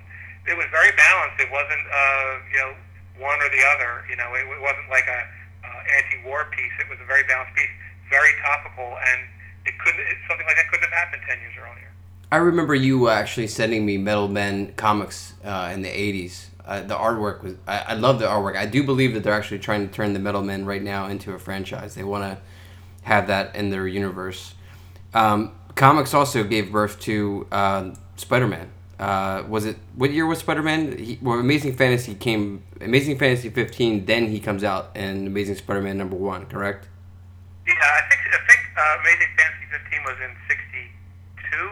it was very balanced. It wasn't, uh, you know, one or the other. You know, it, it wasn't like a uh, anti-war piece. It was a very balanced piece, very topical, and it couldn't. It, something like that couldn't have happened ten years earlier. I remember you actually sending me Metal Men comics uh, in the '80s. Uh, the artwork was I, I love the artwork. I do believe that they're actually trying to turn the Metal Men right now into a franchise. They want to have that in their universe. Um, comics also gave birth to uh, Spider-Man. Uh, was it what year was Spider-Man? Well, Amazing Fantasy came Amazing Fantasy 15. Then he comes out in Amazing Spider-Man number one. Correct? Yeah, I think I think uh, Amazing Fantasy 15 was in '62,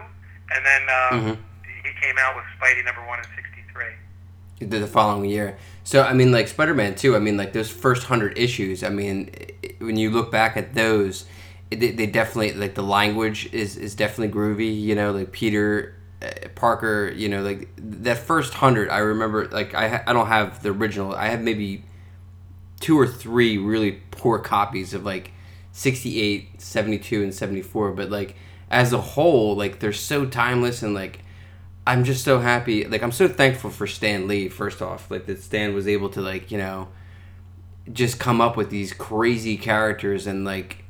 and then um, he came out with Spidey number one in '63. the, the following year. So I mean, like Spider Man too. I mean, like those first hundred issues. I mean, when you look back at those, they, they definitely like the language is is definitely groovy. You know, like Peter uh, Uh, Parker. You know, like that first hundred. I remember. Like I I don't have the original. I have maybe two or three really poor copies of like 68 72 and 74 but like as a whole like they're so timeless and like i'm just so happy like i'm so thankful for stan lee first off like that stan was able to like you know just come up with these crazy characters and like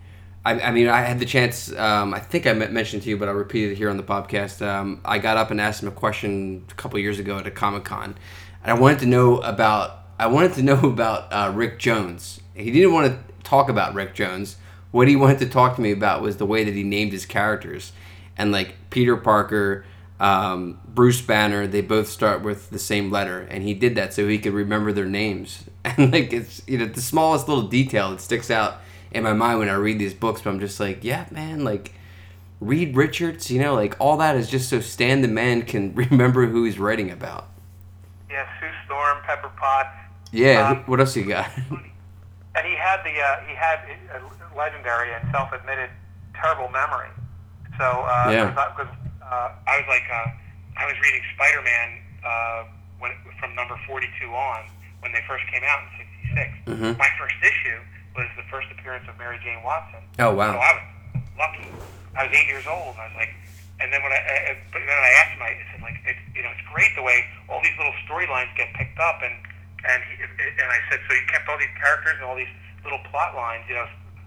I, I mean, I had the chance. Um, I think I mentioned to you, but I'll repeat it here on the podcast. Um, I got up and asked him a question a couple years ago at a Comic Con, and I wanted to know about. I wanted to know about uh, Rick Jones. He didn't want to talk about Rick Jones. What he wanted to talk to me about was the way that he named his characters, and like Peter Parker, um, Bruce Banner. They both start with the same letter, and he did that so he could remember their names. And like it's you know the smallest little detail that sticks out in my mind when I read these books, but I'm just like, yeah, man, like Reed Richards, you know, like all that is just so Stan the Man can remember who he's writing about. Yeah, Sue Storm, Pepper Potts. Yeah, Um, what else you got? and he had the uh, he had a legendary and self-admitted terrible memory. So uh, Yeah. because uh, I was like uh, I was reading Spider-Man uh, when from number 42 on when they first came out in '66. Mhm. My first issue was the first appearance of Mary Jane Watson. Oh, So wow. I was lucky. I was eight years old, and I was like, and then when I, I but then I asked him, I said like, it's you know, it's great the way all these little storylines get picked up, and and he, and I said, so you kept all these characters and all these little plot lines, you know,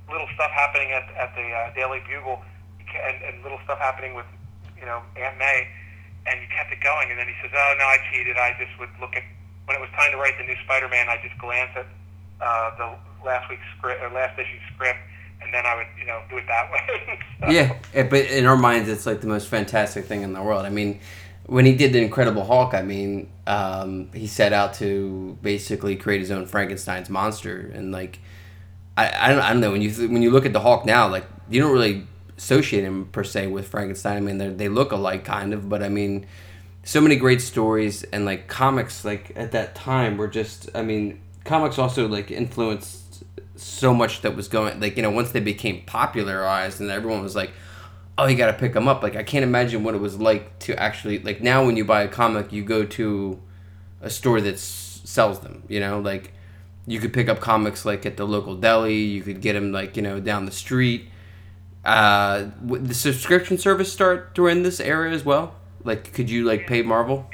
little stuff happening at at the uh, Daily Bugle, and, and little stuff happening with you know Aunt May, and you kept it going, and then he says, oh no, I cheated. I just would look at when it was time to write the new Spider-Man, I just glance at uh, the last week's script or last issue's script, and then I would you know do it that way. So- yeah, eh, but in our minds, it's like the most fantastic thing in the world. I mean, when he did the Incredible Hulk, I mean, um, he set out to basically create his own Frankenstein's monster, and like, I, I don't, I don't know when you th- when you look at the Hulk now, like you don't really associate him per se with Frankenstein. I mean, they look alike kind of, but I mean, so many great stories and like comics like at that time were just I mean, comics also like influenced so much that was going like you know once they became popularized and everyone was like oh you got to pick them up. Like i can't imagine what it was like to actually like now when you buy a comic you go to a store that sells them you know? Like you could pick up comics like at the local deli you could get them like you know down the street. Uh would the subscription service start during this era as well? Like could you like pay marvel?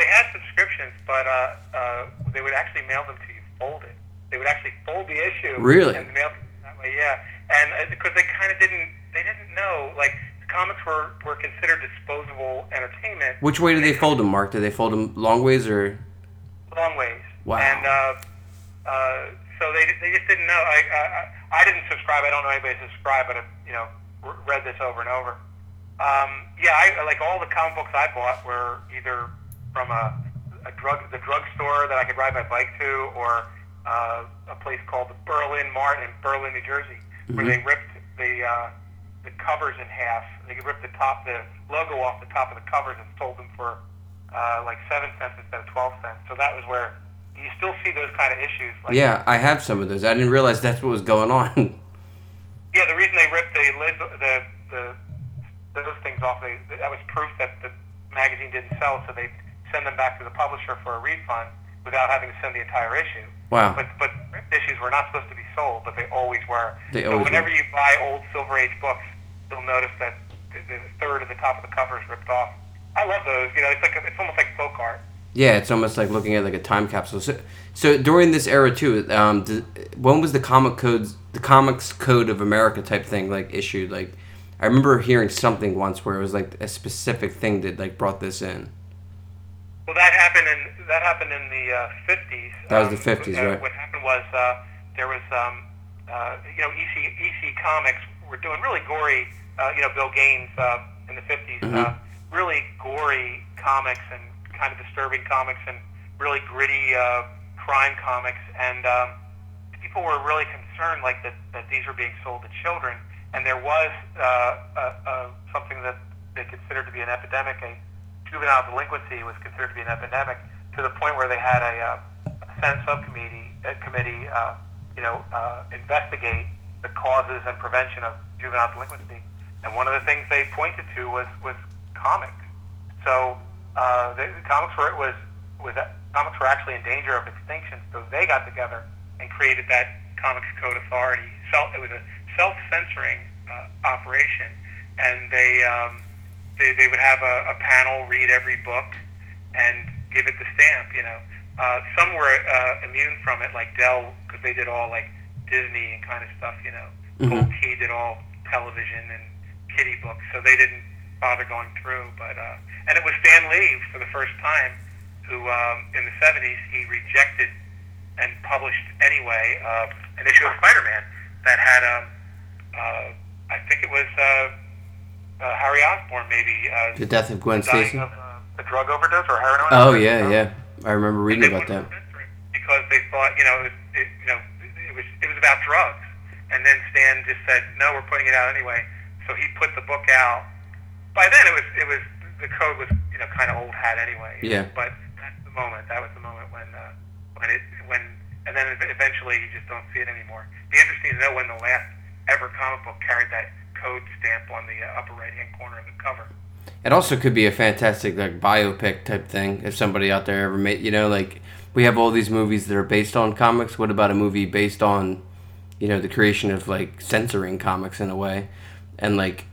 They had subscriptions, but uh, uh, they would actually mail them to you folded. They would actually fold the issue. Really? And mail that way, yeah. And uh, because they kind of didn't, they didn't know. Like comics were, were considered disposable entertainment. Which way do they fold them, Mark? Do they fold them long ways or? long ways. Wow. And uh, uh, so they, they just didn't know. I, I I didn't subscribe. I don't know anybody subscribed, but I, you know, read this over and over. Um, yeah, I like all the comic books I bought were either from a, a drug the drugstore that I could ride my bike to, or uh, a place called the Berlin Mart in Berlin, New Jersey, where they ripped the uh, the covers in half. They could rip the top the logo off the top of the covers and sold them for uh, like seven cents instead of twelve cents. So that was where you still see those kind of issues. Like, Yeah, I have some of those. I didn't realize that's what was going on. Yeah, the reason they ripped the lid, the the those things off, they, that was proof that the magazine didn't sell, so they send them back to the publisher for a refund without having to send the entire issue. Wow. But but ripped issues were not supposed to be sold, but they always were. They so always whenever were. you buy old Silver Age books, you'll notice that the, the third of the top of the cover is ripped off. I love those. You know, it's like a, it's almost like folk art. Yeah, it's almost like looking at like a time capsule. So, so during this era too, um, d when was the comic codes, the comics code of America type thing like issued? Like, I remember hearing something once where it was like a specific thing that like brought this in. Well, that happened in that happened in the uh, fifties. That was the 50s, uh, right. What happened was uh, there was um, uh, you know EC EC Comics were doing really gory. Uh, you know Bill Gaines uh, in the 50s, Mm-hmm. uh, really gory comics and kind of disturbing comics and really gritty uh, crime comics, and um, people were really concerned like that, that these were being sold to children, and there was uh, uh, uh, something that they considered to be an epidemic. A juvenile delinquency was considered to be an epidemic to the point where they had a, uh, a Senate subcommittee a committee, uh, you know, uh, investigate the causes and prevention of juvenile delinquency. And one of the things they pointed to was was comics. So uh, the, the comics were it was was comics were actually in danger of extinction. So they got together and created that Comics Code Authority. Self, it was a self-censoring uh, operation, and they, um, they they would have a, a panel read every book and give it the stamp. You know, uh, some were uh, immune from it, like Dell, because they did all like Disney and kind of stuff. You know, Gold Key did all television and kitty books, so they didn't bother going through. But uh, and it was Stan Lee for the first time who, um, in the '70s, he rejected and published anyway uh, an issue of Spider-Man that had, um, uh, I think it was uh, uh, Harry Osborn, maybe uh, The death of Gwen Stacy. of uh, a drug overdose or heroin. Oh overdose, yeah, yeah. I remember reading about that. wouldn't censor it because they thought you know it, it, you know it was it was about drugs, and then Stan just said no, we're putting it out anyway. So he put the book out. By then it was it was the code was you know kind of old hat anyway. Yeah. But that's the moment. That was the moment when uh, when it when and then eventually you just don't see it anymore. Be interesting to know when the last ever comic book carried that code stamp on the uh, upper right hand corner of the cover. It also could be a fantastic like biopic type thing if somebody out there ever made you know like we have all these movies that are based on comics. What about a movie based on you know the creation of like censoring comics in a way and like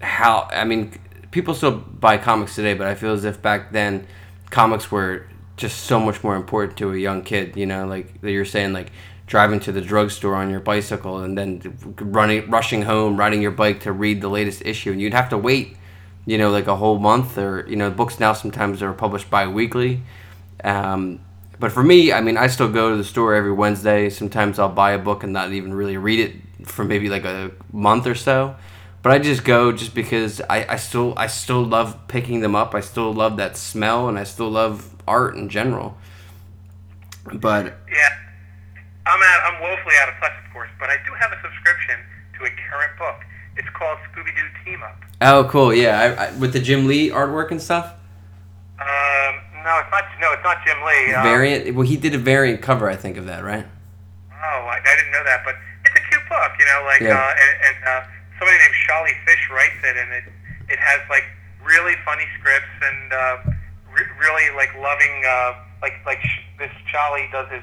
how I mean people still buy comics today, but I feel as if back then comics were just so much more important to a young kid. You know, like you're saying like driving to the drugstore on your bicycle and then running rushing home riding your bike to read the latest issue and you'd have to wait you know, like a whole month, or you know, books now sometimes are published bi-weekly. Um, but for me, I mean, I still go to the store every Wednesday. Sometimes I'll buy a book and not even really read it for maybe like a month or so. But I just go just because I, I still I still love picking them up. I still love that smell, and I still love art in general. But Yeah, I'm out, I'm woefully out of touch, of course, but I do have a subscription to a current book. It's called Scooby Doo Team Up. oh, cool, yeah, I, I, with the Jim Lee artwork and stuff. Um, no, it's not. No, it's not Jim Lee. Um, Variant. Well, he did a variant cover, I think, of that, right? Oh, I, I didn't know that, but it's a cute book, you know, like, Yeah. uh, and, and uh, somebody named Sholly Fisch writes it, and it it has like really funny scripts and uh, re- really like loving, uh, like like sh- this Sholly does his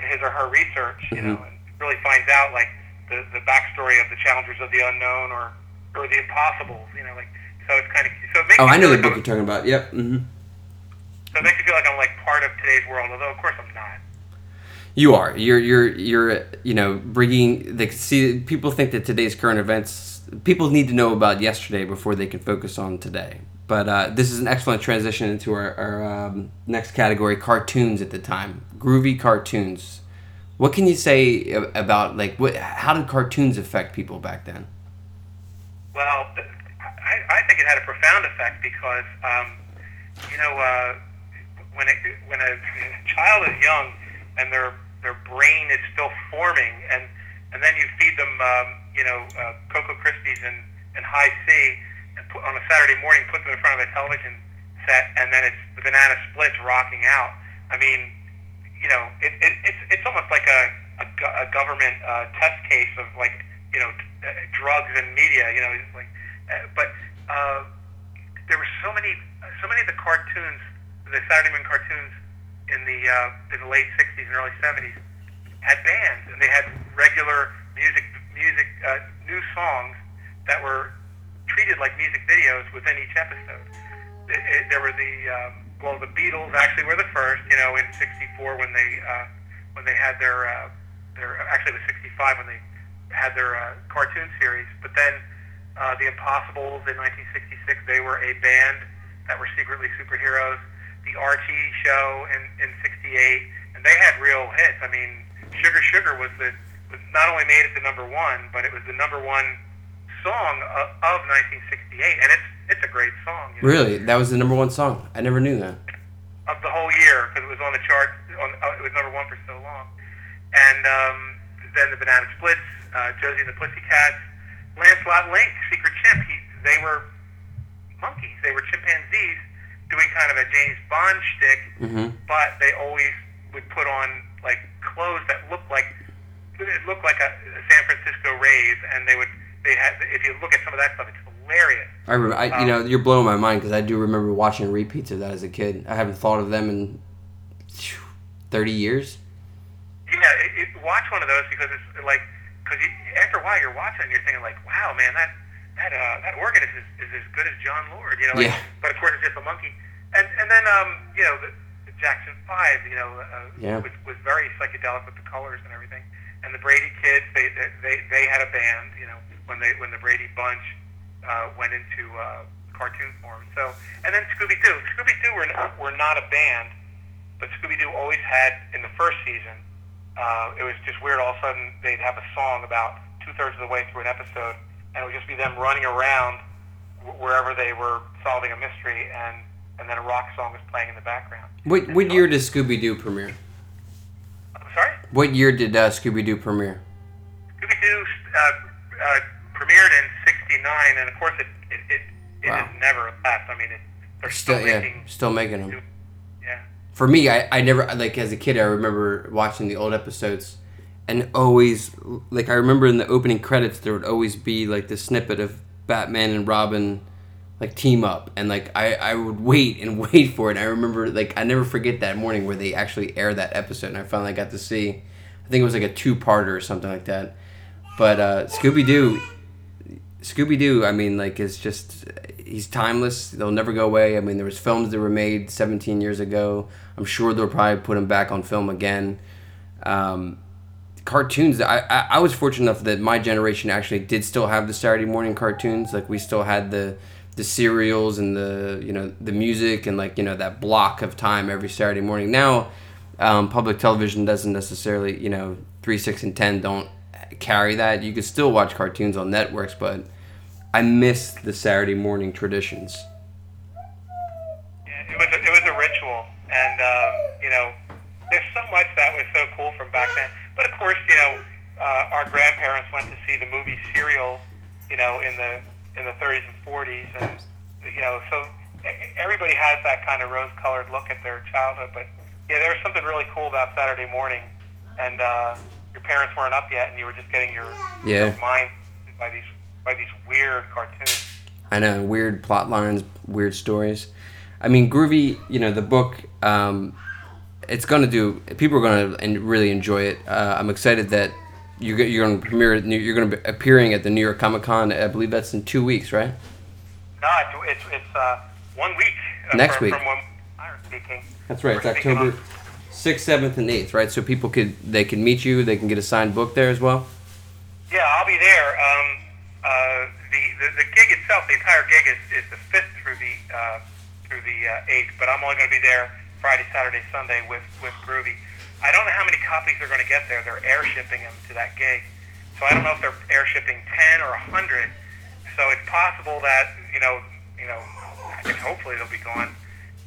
his or her research, you know, and really finds out like the the backstory of the challengers of the unknown or or the impossibles, you know, like so it's kind of so it makes Oh, I know the like book you're talking about. Yep. Mm-hmm. So it makes me feel like I'm like part of today's world, although of course I'm not. You are. You're. You're. You're. You know, bringing. They see. People think that today's current events. People need to know about yesterday before they can focus on today. But uh, this is an excellent transition into our, our um, next category: cartoons at the time, groovy cartoons. What can you say about like what? How did cartoons affect people back then? Well, I, I think it had a profound effect because um, you know uh, when it, when a child is young and their their brain is still forming, and and then you feed them um, you know uh, Cocoa Krispies and and High C, and put, on a Saturday morning put them in front of a television set, and then it's the banana splits rocking out. I mean, you know, it, it, it's it's almost like a a, a government uh, test case of like you know uh, drugs and media. You know, like, uh, but uh, there were so many so many of the cartoons, the Saturday morning cartoons in the uh, in the late '60s and early '70s had bands, and they had regular music music uh, new songs that were treated like music videos within each episode. It, it, there were the um, well, the Beatles actually were the first, you know, in '64 when they uh, when they had their uh, their actually it was '65 when they had their uh, cartoon series, but then uh, the Impossibles in 1966 they were a band that were secretly superheroes the Archie show in in '68, and they had real hits. I mean, Sugar Sugar was the not only made it the number one, but it was the number one song of, of 1968, and it's it's a great song. You know? Really, that was the number one song. I never knew that. Of the whole year, because it was on the chart. On uh, it was number one for so long, and um, then the Banana Splits, uh, Josie and the Pussycats, Lancelot Link, Secret Chimp. He, they were monkeys. They were chimpanzees doing kind of a James Bond shtick, mm-hmm. but they always would put on like clothes that looked like it looked like a San Francisco Rays, and they would they had if you look at some of that stuff, it's hilarious. I remember, I, um, you know, you're blowing my mind because I do remember watching repeats of that as a kid. I haven't thought of them in thirty years. Yeah, it, it, watch one of those because it's like because after a while you're watching and you're thinking like, wow, man, that that uh, that organist is, is as good as Jon Lord, you know. Like, yeah. But of course, it's just a monkey. And and then um, you know, the, the Jackson Five, you know, uh, yeah. was, was very psychedelic with the colors and everything. And the Brady Kids, they they they had a band, you know, when they when the Brady Bunch uh, went into uh, cartoon form. So and then Scooby Doo, Scooby Doo were were not a band, but Scooby Doo always had in the first season. Uh, it was just weird. All of a sudden, they'd have a song about two thirds of the way through an episode and it would just be them running around wherever they were solving a mystery, and and then a rock song was playing in the background. What what year did Scooby Doo premiere? I'm sorry. What year did uh, Scooby Doo premiere? Scooby Doo uh, uh, premiered in '69, and of course it it, it, it wow. has never left. I mean, it, they're still, still making, yeah, still making them. Yeah. For me, I, I never like as a kid. I remember watching the old episodes and always like I remember in the opening credits there would always be like this snippet of Batman and Robin like team up and like I, I would wait and wait for it. And I remember like I never forget that morning where they actually air that episode and I finally got to see I think it was like a two parter or something like that. But uh, Scooby Doo Scooby Doo, I mean, like, is just he's timeless. They'll never go away. I mean, there was films that were made 17 years ago. I'm sure they'll probably put him back on film again. Um, cartoons I, I, I was fortunate enough that my generation actually did still have the saturday morning cartoons like we still had the the serials and the you know the music and like you know that block of time every saturday morning now um, public television doesn't necessarily you know 3 6 and 10 don't carry that. You can still watch cartoons on networks but i miss the saturday morning traditions. Yeah, it was a, it was a ritual and um, you know there's so much that was so cool from back then. But of course, you know, uh, our grandparents went to see the movie Serial, you know, in the in the 30s and 40s, and you know, so everybody has that kind of rose-colored look at their childhood. But yeah, there was something really cool about Saturday morning, and uh, your parents weren't up yet, and you were just getting your, yeah. your mind by these by these weird cartoons. I know weird plot lines, weird stories. I mean, Groovy. You know, the book. Um, it's gonna do. People are gonna really enjoy it. Uh, I'm excited that you're you're gonna premiere. You're gonna be appearing at the New York Comic Con. I believe that's in two weeks, right? No, it's it's uh, one week. Uh, Next from, week. From when I'm speaking. That's right. It's October sixth, seventh, and eighth, right? So people could they can meet you. They can get a signed book there as well. Yeah, I'll be there. Um, uh, the, the the gig itself, the entire gig is, is the fifth through the uh, through the uh, eighth, but I'm only going to be there Friday, Saturday, Sunday with with Groovy. I don't know how many copies they're going to get there. They're air shipping them to that gig, so I don't know if they're air shipping ten or hundred. So it's possible that you know you know hopefully they'll be gone.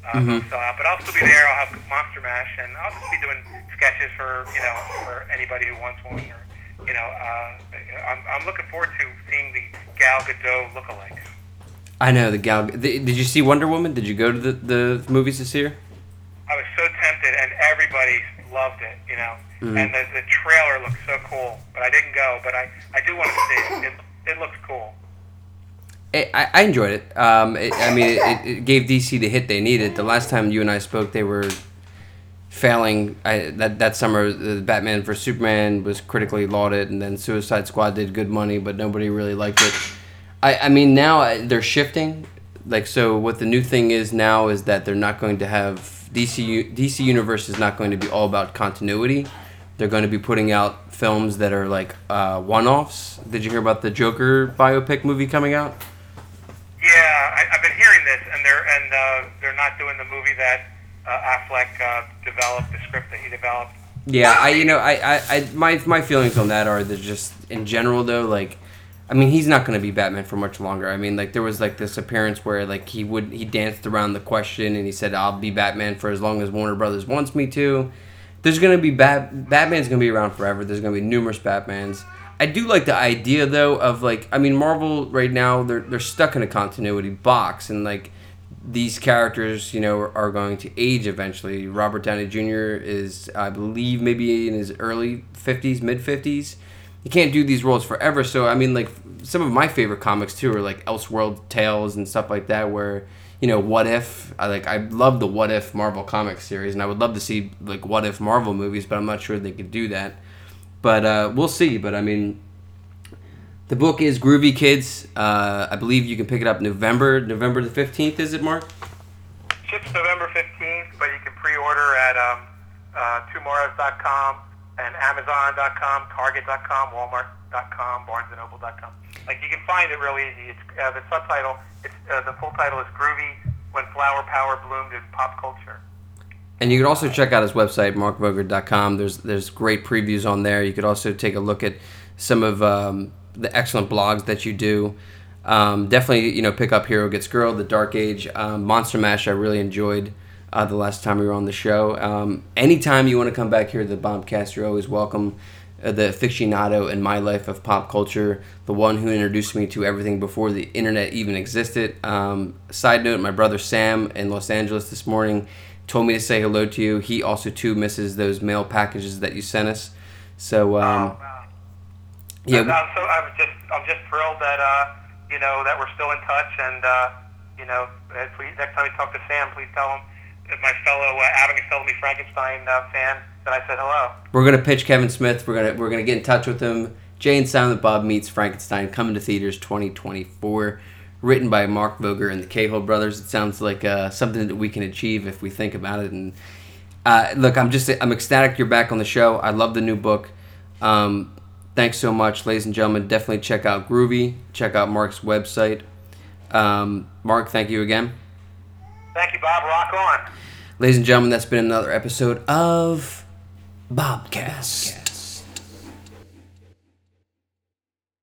Uh, Mhm. so, uh, but I'll still be there. I'll have Monster Mash, and I'll just be doing sketches for you know for anybody who wants one. Or, you know, uh, I'm, I'm looking forward to seeing the Gal Gadot lookalike. I know the gal. The, did you see Wonder Woman? Did you go to the, the movies this year? I was so tempted, and everybody loved it. You know, Mhm. and the, the trailer looked so cool, but I didn't go. But I, I do want to see it. It, it looks cool. I, I enjoyed it. Um, it, I mean, it, it gave DC the hit they needed. The last time you and I spoke, they were failing. I, that that summer, the Batman vs Superman was critically lauded, and then Suicide Squad did good money, but nobody really liked it. I, I mean, now they're shifting. Like, so what the new thing is now is that they're not going to have DC DC Universe is not going to be all about continuity. They're going to be putting out films that are like uh, one-offs. Did you hear about the Joker biopic movie coming out? Yeah, I, I've been hearing this, and they're and uh, they're not doing the movie that uh, Affleck uh, developed, the script that he developed. Yeah, I you know I, I, I my my feelings on that are that just in general though like I mean he's not going to be Batman for much longer. I mean like there was like this appearance where like he would he danced around the question and he said I'll be Batman for as long as Warner Brothers wants me to. There's going to be Bat Batman's going to be around forever. There's going to be numerous Batmans. I do like the idea though of like I mean Marvel right now they're they're stuck in a continuity box and like these characters, you know, are, going to age eventually. Robert Downey Jr. is, I believe, maybe in his early 50s, mid 50s. He can't do these roles forever. So, I mean, like, some of my favorite comics, too, are like Elseworld Tales and stuff like that, where, you know, What If. I like, I love the What If Marvel Comics series, and I would love to see, like, What If Marvel movies, but I'm not sure they could do that. But uh, we'll see. But, I mean, the book is Groovy Kids. Uh, I believe you can pick it up November, November the 15th, is it, Mark? Ships November 15th, but you can pre-order at um, uh, twomorrows.com and Amazon.com, Target.com, Walmart.com, BarnesandNoble.com. Like you can find it real easy. It's uh, the subtitle. It's uh, the full title is Groovy When Flower Power Bloomed in Pop Culture. And you can also check out his website, markvoger.com. There's there's great previews on there. You could also take a look at some of um, the excellent blogs that you do. Um, definitely, you know, pick up Hero Gets Girl, The Dark Age, um, Monster Mash. I really enjoyed uh, the last time we were on the show. Um, anytime you want to come back here to the Bobcast, you're always welcome. Uh, the aficionado in my life of pop culture, the one who introduced me to everything before the internet even existed. Um, side note: My brother Sam in Los Angeles this morning told me to say hello to you. He also too misses those mail packages that you sent us. So um, oh, yeah, I'm, I'm so I'm just I'm just thrilled that uh, you know that we're still in touch, and uh, you know, uh, please next time you talk to Sam, please tell him that my fellow uh, and Felony Frankenstein uh, fan that I said hello. we're gonna pitch Kevin Smith. We're gonna we're gonna get in touch with him. Jay and Silent Bob meets Frankenstein coming to theaters 2024. Written by Mark Voger and the Cahill brothers. It sounds like uh, something that we can achieve if we think about it. And uh, look, I'm just I'm ecstatic you're back on the show. I love the new book. Um, thanks so much, ladies and gentlemen. Definitely check out Groovy. Check out Mark's website. Um, Mark, thank you again. Thank you, Bob. Rock on. Ladies and gentlemen, that's been another episode of Bobcast.